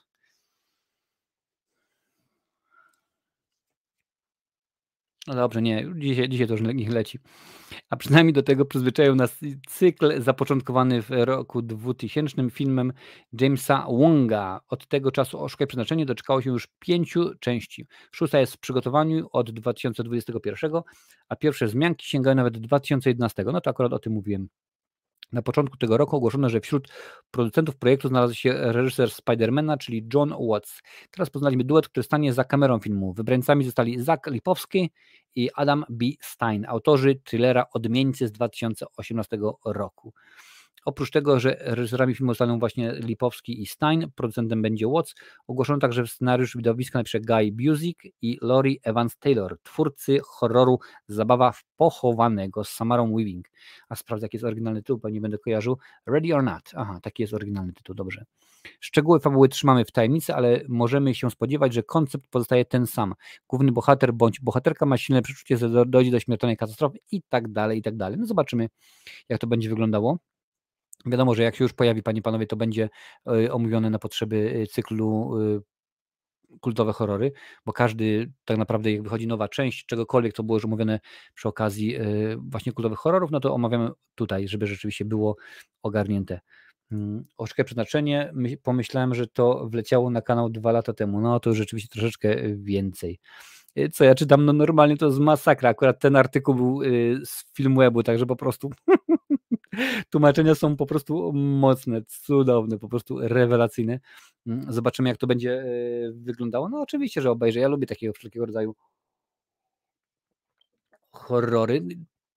No dobrze, nie, dzisiaj, dzisiaj to już niech leci. A przynajmniej do tego przyzwyczaił nas cykl zapoczątkowany w roku 2000 filmem Jamesa Wonga. Od tego czasu Oszukaj Przeznaczenie doczekało się już pięciu części. Szósta jest w przygotowaniu od 2021, a pierwsze zmianki sięgają nawet 2011. No to akurat o tym mówiłem na początku tego roku ogłoszono, że wśród producentów projektu znalazł się reżyser Spidermana, czyli John Watts. Teraz poznaliśmy duet, który stanie za kamerą filmu. Wybrańcami zostali Zach Lipowski i Adam B. Stein, autorzy thrillera Odmieńcy z 2018 roku. Oprócz tego, że reżyserami filmu zostaną właśnie Lipowski i Stein, producentem będzie Watts, ogłoszono także scenariusz widowiska napisze Guy Buzik i Lori Evans-Taylor, twórcy horroru Zabawa w pochowanego z Samarą Weaving. A sprawdzę, jaki jest oryginalny tytuł, bo nie będę kojarzył. Ready or Not. Aha, taki jest oryginalny tytuł, dobrze. Szczegóły fabuły trzymamy w tajemnicy, ale możemy się spodziewać, że koncept pozostaje ten sam. Główny bohater bądź bohaterka ma silne przeczucie, że dojdzie do śmiertelnej katastrofy i tak dalej, i tak dalej. No zobaczymy, jak to będzie wyglądało. Wiadomo, że jak się już pojawi, panie panowie, to będzie e, omówione na potrzeby e, cyklu e, kultowe horrory, bo każdy tak naprawdę jak wychodzi nowa część czegokolwiek, co było już omówione przy okazji właśnie kultowych horrorów, no to omawiamy tutaj, żeby rzeczywiście było ogarnięte. Mm, Oczkę przeznaczenie, pomyślałem, że to wleciało na kanał dwa lata temu, no to rzeczywiście troszeczkę więcej. Co ja czytam, no normalnie to jest masakra, akurat ten artykuł był z Filmwebu, także po prostu Tłumaczenia są po prostu mocne, cudowne, po prostu rewelacyjne. Mm, zobaczymy, jak to będzie e, wyglądało. No oczywiście, że obejrzę. Ja lubię takiego wszelkiego rodzaju horrory.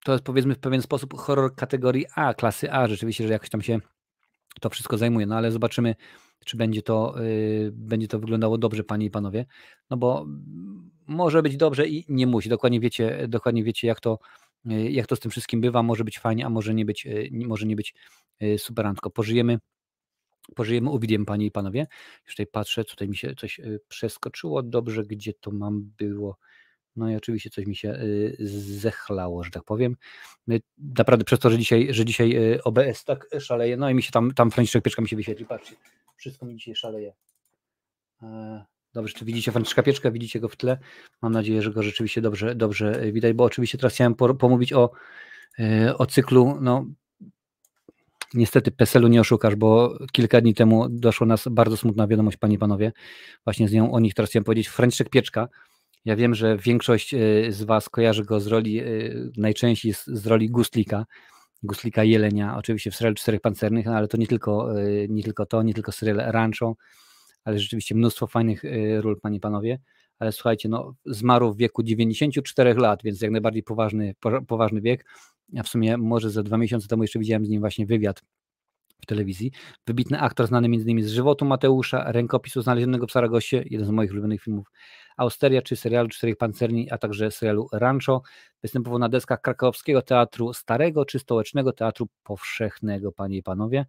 To jest powiedzmy w pewien sposób horror kategorii A, klasy A, rzeczywiście, że jakoś tam się to wszystko zajmuje, no ale zobaczymy, czy będzie to, yy, będzie to wyglądało dobrze, panie i panowie, no bo może być dobrze i nie musi. Dokładnie wiecie, dokładnie wiecie jak to jak to z tym wszystkim bywa, może być fajnie, a może nie być, y, może nie być y, superantko. Pożyjemy, pożyjemy uwidiem, panie i panowie. Już tutaj patrzę, tutaj mi się coś przeskoczyło, dobrze, gdzie to mam było. No i oczywiście coś mi się zechlało, że tak powiem. Naprawdę przez to, że dzisiaj, że dzisiaj OBS tak szaleje, no i mi się tam, tam Franciszek Pieczka mi się wyświetli, patrzcie, wszystko mi dzisiaj szaleje. Dobrze, czy widzicie Franciszka Pieczka, widzicie go w tle. Mam nadzieję, że go rzeczywiście dobrze, dobrze widać, bo oczywiście teraz chciałem pomówić o, e, o cyklu, no niestety PESEL-u nie oszukasz, bo kilka dni temu doszła nas bardzo smutna wiadomość, panie i panowie, właśnie z nią o nich teraz chciałem powiedzieć. Franciszek Pieczka, ja wiem, że większość e, z was kojarzy go z roli, e, najczęściej z, roli Gustlika, Gustlika Jelenia, oczywiście w serialu Czterech Pancernych, no ale to nie tylko, nie tylko to, nie tylko serial Rancho, ale rzeczywiście mnóstwo fajnych y, ról, panie i panowie. Ale słuchajcie, no, zmarł w wieku 94 lat, więc jak najbardziej poważny, poważny wiek. Ja w sumie może za dwa miesiące temu jeszcze widziałem z nim właśnie wywiad w telewizji. Wybitny aktor znany m.in. z żywotu Mateusza, rękopisu znalezionego w Saragosie, jeden z moich ulubionych filmów Austeria, czy serialu Czterech Pancerni, a także serialu Rancho. Występował na deskach krakowskiego Teatru Starego czy Stołecznego Teatru Powszechnego, panie i panowie.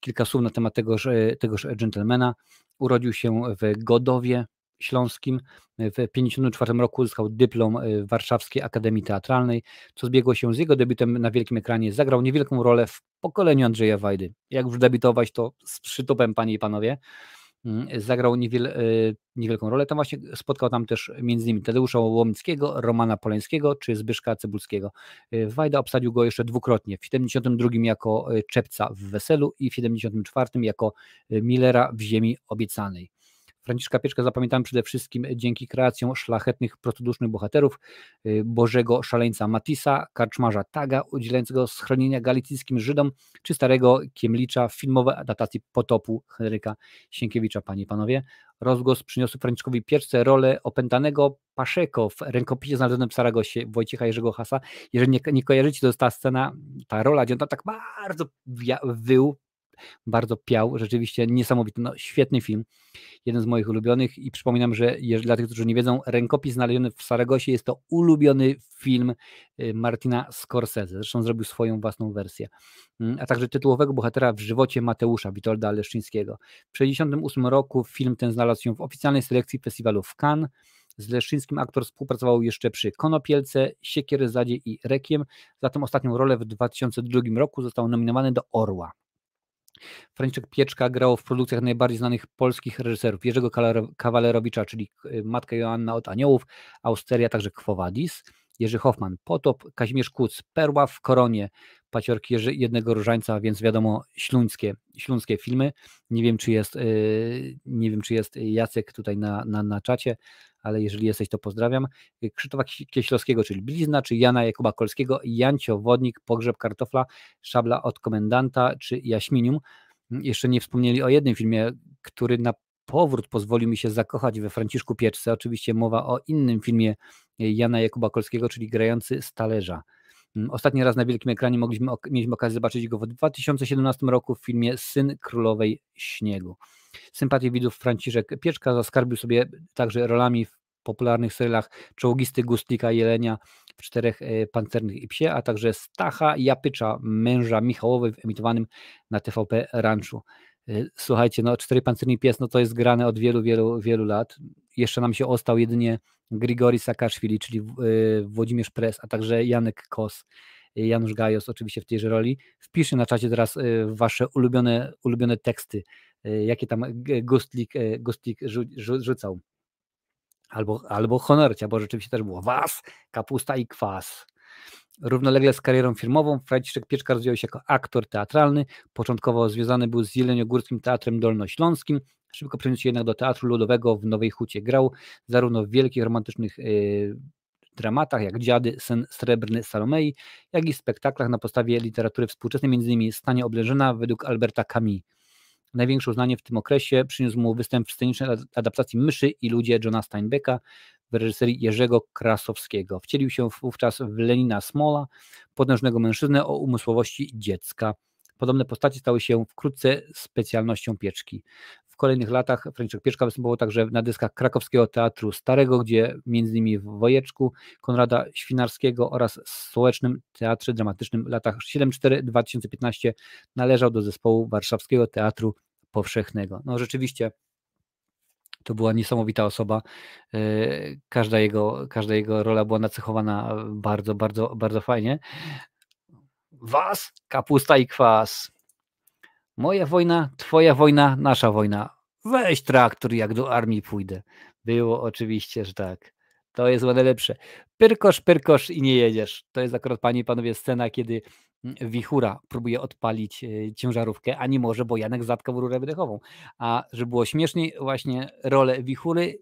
Kilka słów na temat tegoż, tegoż gentlemana. Urodził się w Godowie Śląskim. W 1954 roku uzyskał dyplom w Warszawskiej Akademii Teatralnej, co zbiegło się z jego debiutem na wielkim ekranie. Zagrał niewielką rolę w pokoleniu Andrzeja Wajdy. Jak już debiutować, to z przytupem, panie i panowie. Mm, zagrał niewiel, e, niewielką rolę. Tam właśnie spotkał tam też m.in. Tadeusza Łomickiego, Romana Polańskiego czy Zbyszka Cebulskiego. E, Wajda obsadził go jeszcze dwukrotnie, w 72 jako e, Czepca w Weselu i w 74 jako Millera w Ziemi Obiecanej. Franciszka Pieczka zapamiętałem przede wszystkim dzięki kreacjom szlachetnych, prostodusznych bohaterów, y, Bożego Szaleńca Matisa, karczmarza Taga, udzielającego schronienia galicyjskim Żydom, czy starego Kiemlicza w filmowej adaptacji Potopu Henryka Sienkiewicza, panie i panowie. Rozgłos przyniosł Franciszkowi Pieczce rolę opętanego Paszeko w rękopisie znalezionym w Saragosie Wojciecha Jerzego Hasa. Jeżeli nie, nie kojarzycie, to jest ta scena, ta rola, gdzie on tam tak bardzo wył, bardzo piał, rzeczywiście niesamowity, no, świetny film, jeden z moich ulubionych i przypominam, że dla tych, którzy nie wiedzą, Rękopis znaleziony w Saragosie jest to ulubiony film y, Martina Scorsese, zresztą zrobił swoją własną wersję, mm, a także tytułowego bohatera w żywocie Mateusza Witolda Leszczyńskiego. W 1968 roku film ten znalazł się w oficjalnej selekcji festiwalu w Cannes, z Leszczyńskim aktor współpracował jeszcze przy Konopielce, Siekieryzadzie i Rekiem. Za tę ostatnią rolę w 2002 roku został nominowany do Orła. Franciszek Pieczka grał w produkcjach najbardziej znanych polskich reżyserów Jerzego Kawalerowicza, czyli y, Matka Joanna od Aniołów, Austeria, także Quo Jerzy Hoffman, Potop, Kazimierz Kuc, Perła w Koronie, Paciorki Jerzy, Jednego Różańca, więc wiadomo śląskie, śląskie filmy. Nie wiem, czy jest, y, nie wiem, czy jest Jacek tutaj na, na, na czacie, ale jeżeli jesteś, to pozdrawiam. Krzysztofa Kieślowskiego, czyli Blizna, czy Jana Jakuba Kolskiego, Jancio Wodnik, Pogrzeb Kartofla, Szabla od Komendanta, czy Jaśminium. Jeszcze nie wspomnieli o jednym filmie, który na powrót pozwolił mi się zakochać we Franciszku Pieczce. Oczywiście mowa o innym filmie Jana Jakuba Kolskiego, czyli Grający z talerza. Mm, ostatni raz na wielkim ekranie mogliśmy, mieliśmy okazję zobaczyć go w 2017 roku w filmie Syn Królowej Śniegu. Sympatię widzów Franciszek Pieczka zaskarbił sobie także rolami w popularnych serialach Czołgisty Gustlika Jelenia w Czterech e, Pancernych i Psie, a także Stacha Japycza, męża Michałowej w emitowanym na TVP Ranchu. E, słuchajcie, no Cztery Pancerny Pies, no to jest grane od wielu, wielu, wielu lat. Jeszcze nam się ostał jedynie Grigori Sakaszwili, czyli e, Włodzimierz Pres, a także Janek Kos. Janusz Gajos oczywiście w tejże roli. Wpiszę na czacie teraz wasze ulubione, ulubione teksty Y, jakie tam Gustlik, y, Gustlik rzucał. Albo, albo honorcia, bo rzeczywiście też było was, kapusta i kwas. Równolegle z karierą filmową Franciszek Pieczka rozwijał się jako aktor teatralny. Początkowo związany był z Jeleniogórskim Teatrem Dolnośląskim. Szybko przeniósł się jednak do Teatru Ludowego w Nowej Hucie. Grał zarówno w wielkich romantycznych dramatach jak Dziady, Sen Srebrny Salomei, jak i spektaklach na podstawie literatury współczesnej, m.in. Stanie Oblężona według Alberta Camus. Największe uznanie w tym okresie przyniósł mu występ w scenicznej adaptacji Myszy i ludzie Johna Steinbecka w reżyserii Jerzego Krasowskiego. Wcielił się wówczas w Lenina Smola, potężnego mężczyznę o umysłowości dziecka. Podobne postacie stały się wkrótce specjalnością Pieczki. Kolejnych latach Franciszek Pieczka występował także na dyskach Krakowskiego Teatru Starego, gdzie m.in. w Wojeczku Konrada Świnarskiego oraz Stołecznym Teatrze Dramatycznym w latach 74-2015 należał do zespołu Warszawskiego Teatru Powszechnego. No rzeczywiście to była niesamowita osoba. E, każda jego, każda jego rola była nacechowana bardzo, bardzo, bardzo fajnie. Was, kapusta i kwas. Moja wojna, twoja wojna, nasza wojna. Weź traktor, jak do armii pójdę. Było oczywiście, że tak. To jest o najlepsze. Pyrkosz, pyrkosz i nie jedziesz. To jest akurat, panie i panowie, scena, kiedy Wichura próbuje odpalić e, ciężarówkę, a nie może, bo Janek zatkał rurę wydechową. A żeby było śmieszniej, właśnie rolę Wichury,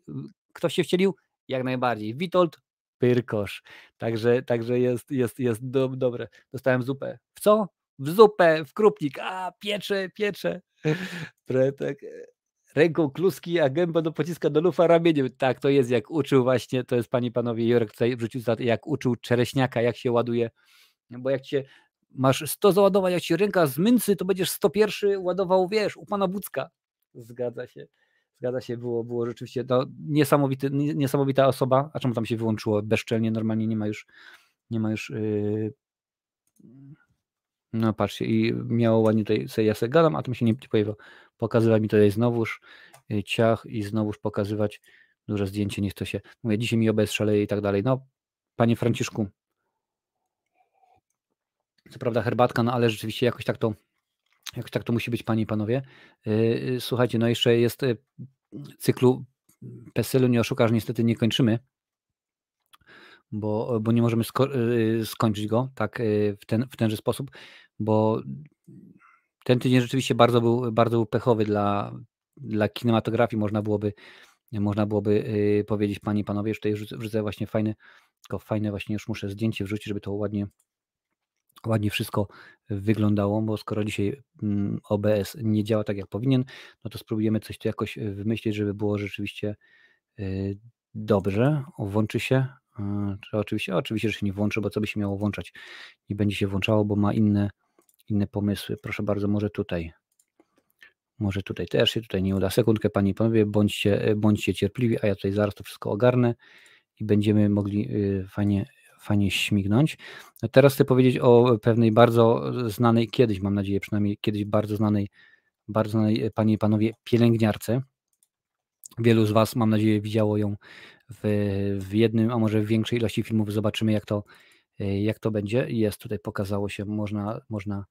kto się wcielił? Jak najbardziej. Witold Pyrkosz. Także, także jest, jest, jest do, dobre. Dostałem zupę. W co? W zupę, w krupnik. A, piecze, piecze. Tak, ręką kluski, a gębę do pociska do lufa ramieniem. Tak, to jest jak uczył właśnie, to jest pani panowie Jurek tutaj wrzucił, jak uczył czereśniaka, jak się ładuje. Bo jak cię masz 100 załadować, jak ci ręka z myncy, to będziesz 101 ładował, wiesz, u pana Bucka. Zgadza się. Zgadza się, było, było rzeczywiście to niesamowity, niesamowita osoba. A czemu tam się wyłączyło bezczelnie? Normalnie nie ma już, nie ma już. Yy... No patrzcie, i miało ładnie tutaj, sobie ja sobie gadam, a to mi się nie pojawiło. Pokazywać mi tutaj znowuż y, ciach i znowuż pokazywać duże zdjęcie, niech to się, mówię, dzisiaj mi OBS szaleje i tak dalej. No, panie Franciszku, co prawda herbatka, no ale rzeczywiście jakoś tak to, jakoś tak to musi być, panie i panowie. Y, y, słuchajcie, no jeszcze jest cyklu PESEL-u, nie oszukasz, niestety nie kończymy, bo, bo nie możemy sko skończyć go tak w, ten, w tenże sposób, bo ten tydzień rzeczywiście bardzo był, bardzo był pechowy dla, dla kinematografii, można byłoby, można byłoby y, powiedzieć, panie i panowie, już tutaj wrzucę właśnie fajne, tylko fajne właśnie już muszę zdjęcie wrzucić, żeby to ładnie, ładnie wszystko wyglądało, bo skoro dzisiaj mm, OBS nie działa tak jak powinien, no to spróbujemy coś tu jakoś wymyślić, żeby było rzeczywiście y, dobrze. Włączy się. Czy oczywiście, oczywiście, że się nie włączy, bo co by się miało włączać? Nie będzie się włączało, bo ma inne, inne pomysły. Proszę bardzo, może tutaj. Może tutaj też się tutaj nie uda. Sekundkę, panie i panowie, bądźcie, bądźcie cierpliwi, a ja tutaj zaraz to wszystko ogarnę i będziemy mogli y, fajnie, fajnie śmignąć. Teraz chcę powiedzieć o pewnej bardzo znanej, kiedyś mam nadzieję, przynajmniej kiedyś bardzo znanej, bardzo znanej, panie i panowie, pielęgniarce. Wielu z Was, mam nadzieję, widziało ją w, w jednym, a może w większej ilości filmów. Zobaczymy, jak to, jak to będzie. Jest tutaj, pokazało się, można, można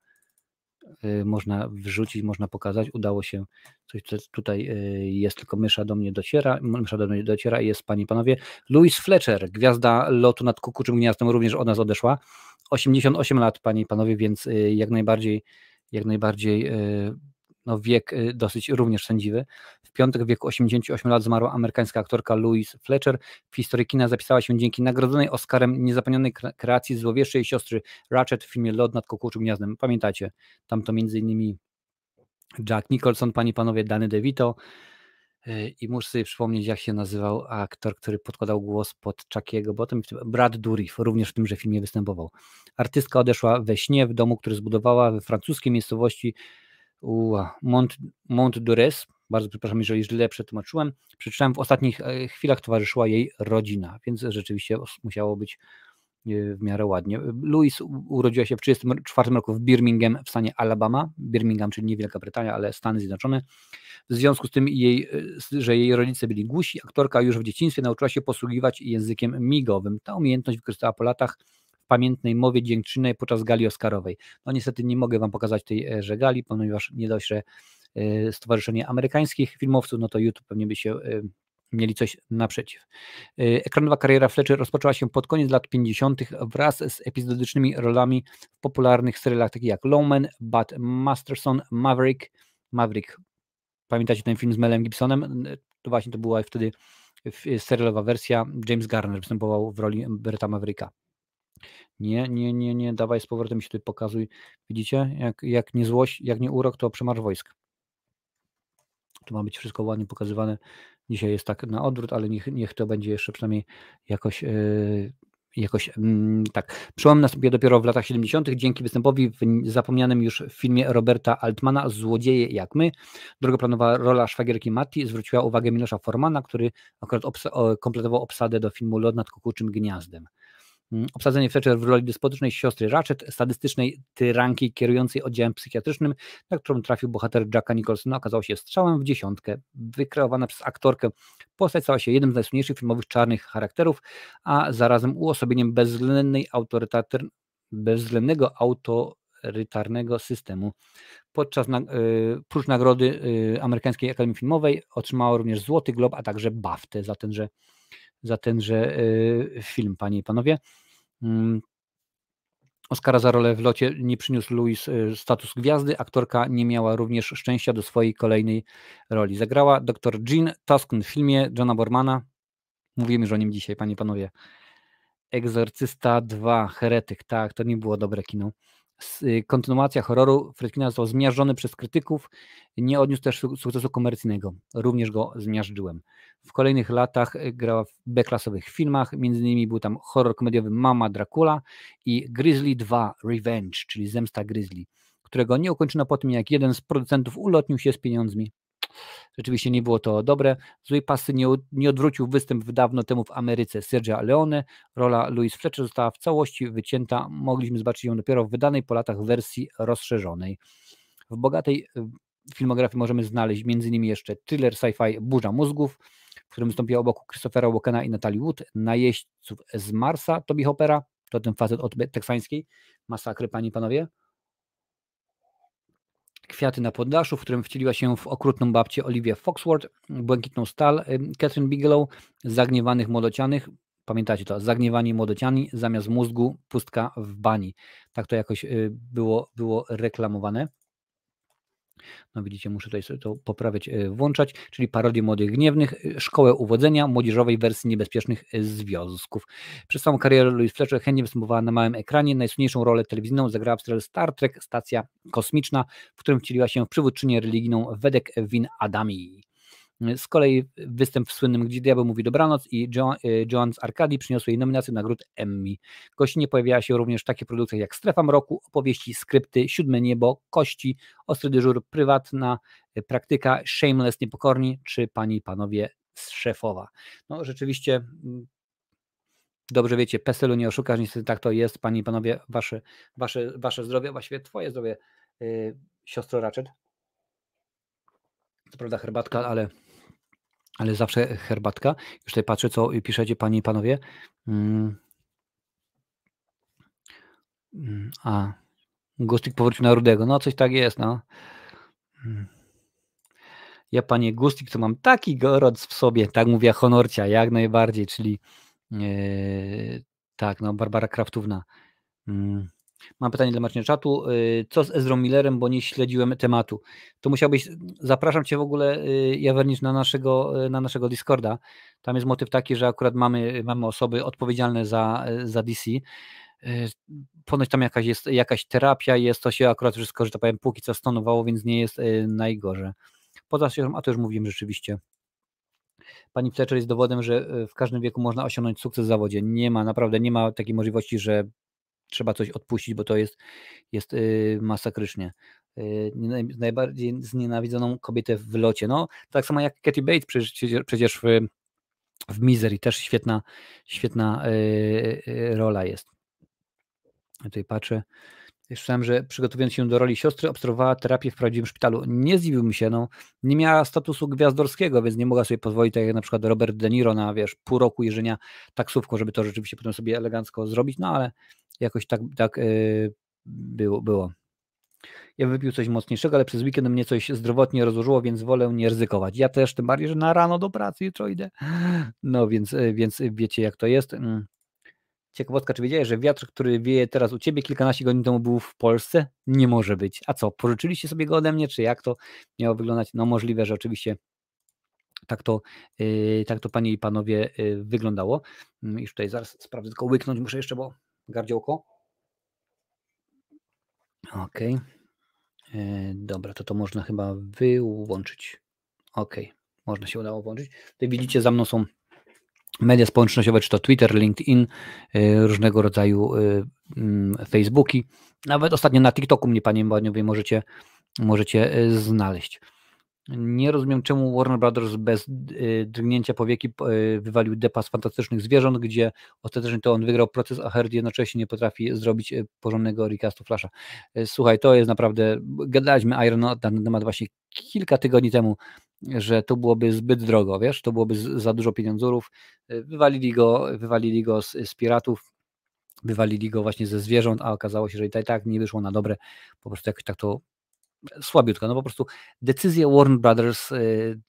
Y, można wrzucić, można pokazać. Udało się coś tutaj y, jest, tylko mysza do mnie dociera, mysza do mnie dociera i jest panie i panowie. Louis Fletcher, gwiazda lotu nad kukuczym gniazdem, również od nas odeszła. 88 lat, panie i panowie, więc y, jak najbardziej, jak najbardziej no wiek dosyć również sędziwy. W piątek w wieku 88 lat zmarła amerykańska aktorka Louise Fletcher. W historii kina zapisała się dzięki nagrodzonej Oscarem niezapomnianej kreacji złowieszczej siostry Ratchet w filmie Lot nad kukuczym gniazdem. Pamiętacie, tam to między innymi Jack Nicholson, pani panowie, Danny DeVito i muszę sobie przypomnieć, jak się nazywał aktor, który podkładał głos pod Chuckiego, bo tym Brad Dourif również w tymże filmie występował. Artystka odeszła we śnie w domu, który zbudowała we francuskiej miejscowości Mont, Mont Dures, bardzo przepraszam, jeżeli źle przetłumaczyłem, przeczytałem, w ostatnich e, chwilach towarzyszyła jej rodzina, więc rzeczywiście musiało być e, w miarę ładnie. Louis urodziła się w 1934 roku w Birmingham w stanie Alabama, Birmingham, czyli nie Wielka Brytania, ale Stany Zjednoczone. W związku z tym, jej, e, że jej rodzice byli głusi, aktorka już w dzieciństwie nauczyła się posługiwać językiem migowym. Ta umiejętność wykorzystała po latach pamiętnej mowie dziękczynnej podczas gali Oscarowej. No niestety nie mogę Wam pokazać tej że gali, ponieważ nie dość, że e, Stowarzyszenie Amerykańskich Filmowców, no to YouTube pewnie by się e, mieli coś naprzeciw. E, ekranowa kariera Fletcher rozpoczęła się pod koniec lat 50. wraz z epizodycznymi rolami w popularnych serialach takich jak Lowman, Bud Masterson, Maverick. Maverick. Pamiętacie ten film z Melem Gibsonem? To właśnie to była wtedy serialowa wersja. James Garner występował w roli Berta Mavericka. Nie, nie, nie, nie, dawaj z powrotem się tutaj pokazuj. Widzicie, jak, jak nie złość, jak nie urok, to przemarsz wojsk. Tu ma być wszystko ładnie pokazywane. Dzisiaj jest tak na odwrót, ale niech, niech to będzie jeszcze przynajmniej jakoś, yy, jakoś yy, tak. Przełom nastąpił dopiero w latach 70. dzięki występowi w zapomnianym już filmie Roberta Altmana Złodzieje jak my. Drugoplanowa rola szwagierki Matti zwróciła uwagę Milosza Formana, który akurat obsa kompletował obsadę do filmu Lod nad kukuczym gniazdem. Mm, obsadzenie Fletcher w roli despotycznej siostry Ratchet, sadystycznej tyranki kierującej oddziałem psychiatrycznym, na którą trafił bohater Jacka Nicholsona, okazał się strzałem w dziesiątkę. Wykreowana przez aktorkę postać stała się jednym z najsłynniejszych filmowych czarnych charakterów, a zarazem uosobieniem bezwzględnej bezwzględnego autorytarnego systemu. Podczas na, y, prócz nagrody y, Amerykańskiej Akademii Filmowej otrzymała również Złoty Glob, a także BAFTę za tenże za tenże y, film, panie i panowie. Mm. Oscara za rolę w locie nie przyniósł Louis y, status gwiazdy. Aktorka nie miała również szczęścia do swojej kolejnej roli. Zagrała dr Jean Tuskn w filmie Johna Bormana. Mówimy już o nim dzisiaj, panie i panowie. Egzorcysta 2, Heretyk. Tak, to nie było dobre kino. Y, kontynuacja horroru Friedkina został zmiażdżony przez krytyków, nie odniósł też sukcesu komercyjnego. Również go zmiażdżyłem. W kolejnych latach y, grała w B-klasowych filmach, między innymi był tam horror komediowy Mama Dracula i Grizzly 2 Revenge, czyli Zemsta Grizzly, którego nie ukończono po tym, jak jeden z producentów ulotnił się z pieniędzmi. Rzeczywiście nie było to dobre. Złej pasy nie, nie odwrócił występ dawno temu w Ameryce Sergio Leone. Rola Louise Fletcher została w całości wycięta. Mogliśmy zobaczyć ją dopiero w wydanej po latach wersji rozszerzonej. W bogatej y, filmografii możemy znaleźć m.in. jeszcze thriller sci-fi Burza Mózgów, w którym wystąpiła obok Christophera Walkena i Natalie Wood, Najeźdźców z Marsa, Toby Hoppera, to ten facet od teksańskiej, masakry, panie i panowie. Kwiaty na poddaszu, w którym wcieliła się w okrutną babcię Olivia Foxworth, Błękitną stal Catherine Bigelow, Zagniewanych Młodocianych, pamiętacie to, Zagniewani Młodociani, zamiast mózgu pustka w bani. Tak to jakoś y, było, było reklamowane. No widzicie, muszę tutaj sobie to poprawiać, e, włączać, czyli parodię Młodych Gniewnych, e, Szkołę Uwodzenia, młodzieżowej wersji niebezpiecznych e, związków. Przez całą karierę Louise Fletcher chętnie występowała na małym ekranie. Najsłynniejszą rolę telewizyjną zagrała w serialu Star Trek Stacja Kosmiczna, w którym wcieliła się w przywódczynię religijną Wedek Win Adami. Z kolei występ w słynnym Gdzie Diabeł mówi dobranoc i Joan z Arkadii przyniosły jej nominację nagród Emmy. Gościnie pojawiała się również w takich produkcjach jak Strefa Mroku, opowieści, skrypty, Siódme Niebo, Kości, Ostry Dyżur, Prywatna, Praktyka, Shameless, Niepokorni czy Pani i Panowie z Szefowa. No rzeczywiście mm, dobrze wiecie, peselu nie oszukasz, niestety tak to jest, Pani i Panowie, Wasze, wasze, wasze zdrowie, właściwie Twoje zdrowie, yy, siostro Ratchet. Co prawda herbatka, ale ale zawsze herbatka. Już tutaj patrzę, co piszecie panie i panowie. Mm. Mm, a, Gustik powrócił na Rudego. No, coś tak jest, no. Mm. Ja, panie Gustik, to mam taki gorąc w sobie, tak mówię honorcia, jak najbardziej, czyli yy, tak, no, Barbara Kraftówna. Yy. Mam pytanie dla Marcina Czatu. Y, co z Ezrą Millerem, bo nie śledziłem tematu. To musiałbyś, zapraszam Cię w ogóle, y, Jawernicz, na naszego, y, na naszego Discorda. Tam jest motyw taki, że akurat mamy, mamy osoby odpowiedzialne za, za DC. Ponoć tam jakaś jest jakaś terapia, jest to się akurat wszystko, że tak powiem, póki co stonowało, więc nie jest najgorzej. Poza tym, a to już mówiłem rzeczywiście. Pani Fletcher jest dowodem, że w każdym wieku można osiągnąć sukces w zawodzie. Nie ma, naprawdę nie ma takiej możliwości, że trzeba coś odpuścić, bo to jest, jest yy, masakrycznie. Yy, najbardziej znienawidzoną kobietę w locie. No, tak samo jak Katy Bates przecież, przecież w, w Misery też świetna, świetna yy, rola jest. Tutaj patrzę. Słyszałem, że przygotowując się do roli siostry, obserwowała terapię w prawdziwym szpitalu. Nie zdziwiłbym się, no, nie miała statusu gwiazdorskiego, więc nie mogła sobie pozwolić, tak jak na przykład Robert De Niro na, wiesz, pół roku jeżdżenia taksówką, żeby to rzeczywiście potem sobie elegancko zrobić, no ale jakoś tak, tak yy, było, było. Ja wypił coś mocniejszego, ale przez weekend mnie coś zdrowotnie rozłożyło, więc wolę nie ryzykować. Ja też, tym bardziej, że na rano do pracy jutro idę. No więc, y, więc wiecie jak to jest. Ciekawostka, czy wiedziałeś, że wiatr, który wieje teraz u Ciebie kilkanaście godzin temu był w Polsce? Nie może być. A co, pożyczyliście sobie go ode mnie, czy jak to miało wyglądać? No możliwe, że oczywiście tak to, yy, tak to Panie i Panowie yy, wyglądało. Yy, już tutaj zaraz sprawdzę, tylko łyknąć muszę jeszcze, bo gardziołko. Ok. Dobra, to to można chyba wyłączyć. Ok, można się udało włączyć. Tutaj widzicie, za mną są media społecznościowe, czy to Twitter, LinkedIn, y, różnego rodzaju y, mm, Facebooki. Nawet ostatnio na TikToku mnie, panie Badniowie, możecie, możecie y, znaleźć. Nie rozumiem, czemu Warner Brothers bez drgnięcia powieki wywalił depas fantastycznych zwierząt, gdzie ostatecznie to on wygrał proces, a Heard jednocześnie nie potrafi zrobić porządnego recastu Flasha. Słuchaj, to jest naprawdę, gadaliśmy Iron na ten temat właśnie kilka tygodni temu, że to byłoby zbyt drogo, wiesz, to byłoby za dużo pieniądzów. Y, wywalili go, wywalili go z, z piratów, wywalili go właśnie ze zwierząt, a okazało się, że i tak, tak nie wyszło na dobre, po prostu jakoś tak to słabiutko, no po prostu decyzje Warner Brothers yy,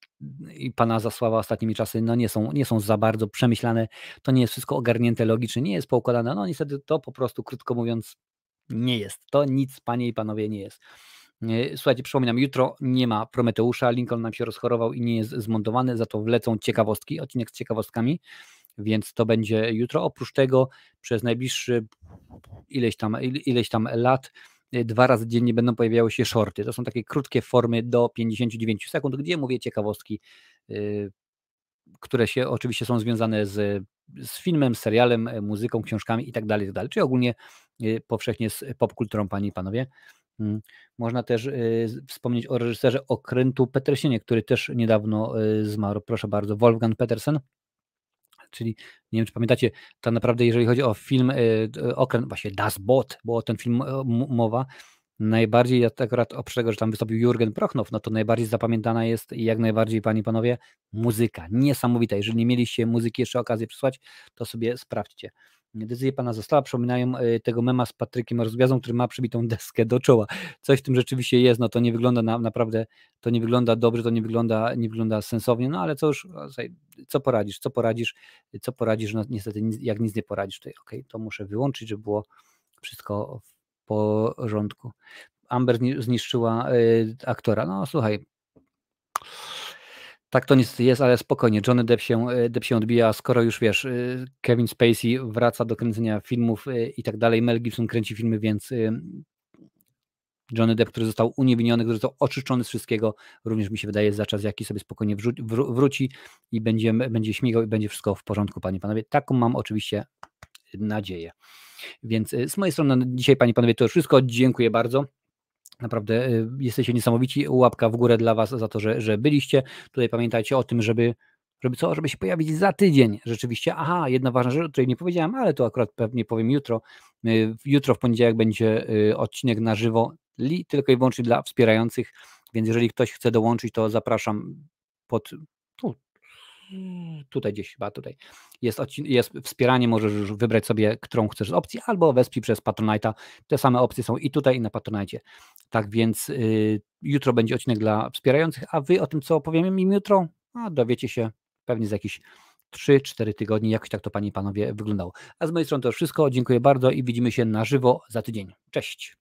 i pana Zasława ostatnimi czasy no nie, są, nie są za bardzo przemyślane, to nie jest wszystko ogarnięte logicznie, nie jest poukładane, no niestety to po prostu, krótko mówiąc, nie jest. To nic, panie i panowie, nie jest. Słuchajcie, przypominam, jutro nie ma Prometeusza, Lincoln nam się rozchorował i nie jest zmontowany, za to wlecą ciekawostki, odcinek z ciekawostkami, więc to będzie jutro. Oprócz tego przez najbliższy ileś tam, ileś tam lat y, dwa razy dziennie będą pojawiały się shorty. To są takie krótkie formy do 59 sekund, gdzie mówię ciekawostki, yy, które się oczywiście są związane z, z filmem, serialem, muzyką, książkami i tak dalej, tak czyli ogólnie powszechnie z popkulturą, panie i panowie. Mm, można też y, wspomnieć o reżyserze Okrętu Petersinie, który też niedawno y, zmarł. Proszę bardzo, Wolfgang Petersen. Czyli nie wiem, czy pamiętacie, tak naprawdę, jeżeli chodzi o film y, Okręt, właśnie Das Boot, bo o ten film mowa, najbardziej, ja akurat oprócz tego, że tam wystąpił Jurgen Prochnow, no to najbardziej zapamiętana jest i jak najbardziej, panie i panowie, muzyka. Niesamowita. Jeżeli nie mieliście muzyki jeszcze okazji przysłać, to sobie sprawdźcie. Decyzje pana została, przypominają e, tego mema z Patrykiem Rozgwiazdą, który ma przybitą deskę do czoła. Coś w tym rzeczywiście jest, no to nie wygląda na, naprawdę, to nie wygląda dobrze, to nie wygląda, nie wygląda sensownie, no ale co już, co poradzisz, co poradzisz, co poradzisz, no niestety jak nic nie poradzisz, to ok, to muszę wyłączyć, żeby było wszystko w porządku. Amber zniszczyła y, aktora. No słuchaj, tak to niestety jest, ale spokojnie. Johnny Depp się, y, Depp się odbija, skoro już wiesz, y, Kevin Spacey wraca do kręcenia filmów i tak dalej, Mel Gibson kręci filmy, więc Johnny Depp, który został uniewinniony, który został oczyszczony z wszystkiego, również mi się wydaje za czas jaki sobie spokojnie wróci i będzie, będzie śmigał i będzie wszystko w porządku, panie panowie. Taką mam oczywiście nadzieję. Więc y, z mojej strony dzisiaj, Panie Panowie, to już wszystko. Dziękuję bardzo. Naprawdę y, jesteście niesamowici. Łapka w górę dla Was za to, że, że byliście. Tutaj pamiętajcie o tym, żeby żeby co, żeby się pojawić za tydzień rzeczywiście. Aha, jedna ważna rzecz, o której nie powiedziałem, ale to akurat pewnie powiem jutro. Y, jutro w poniedziałek będzie odcinek na żywo, tylko i wyłącznie dla wspierających, więc jeżeli ktoś chce dołączyć, to zapraszam pod, tutaj gdzieś chyba tutaj jest, jest wspieranie, możesz już wybrać sobie, którą chcesz z opcji, albo wesprzyj przez Patronite'a. Te same opcje są i tutaj, i na Patronite. Tak więc y, jutro będzie odcinek dla wspierających, a wy o tym, co opowiem im jutro, a dowiecie się pewnie za jakieś 3-4 tygodnie, jakoś tak to Panie i Panowie wyglądało. A z mojej strony to już wszystko. Dziękuję bardzo i widzimy się na żywo za tydzień. Cześć.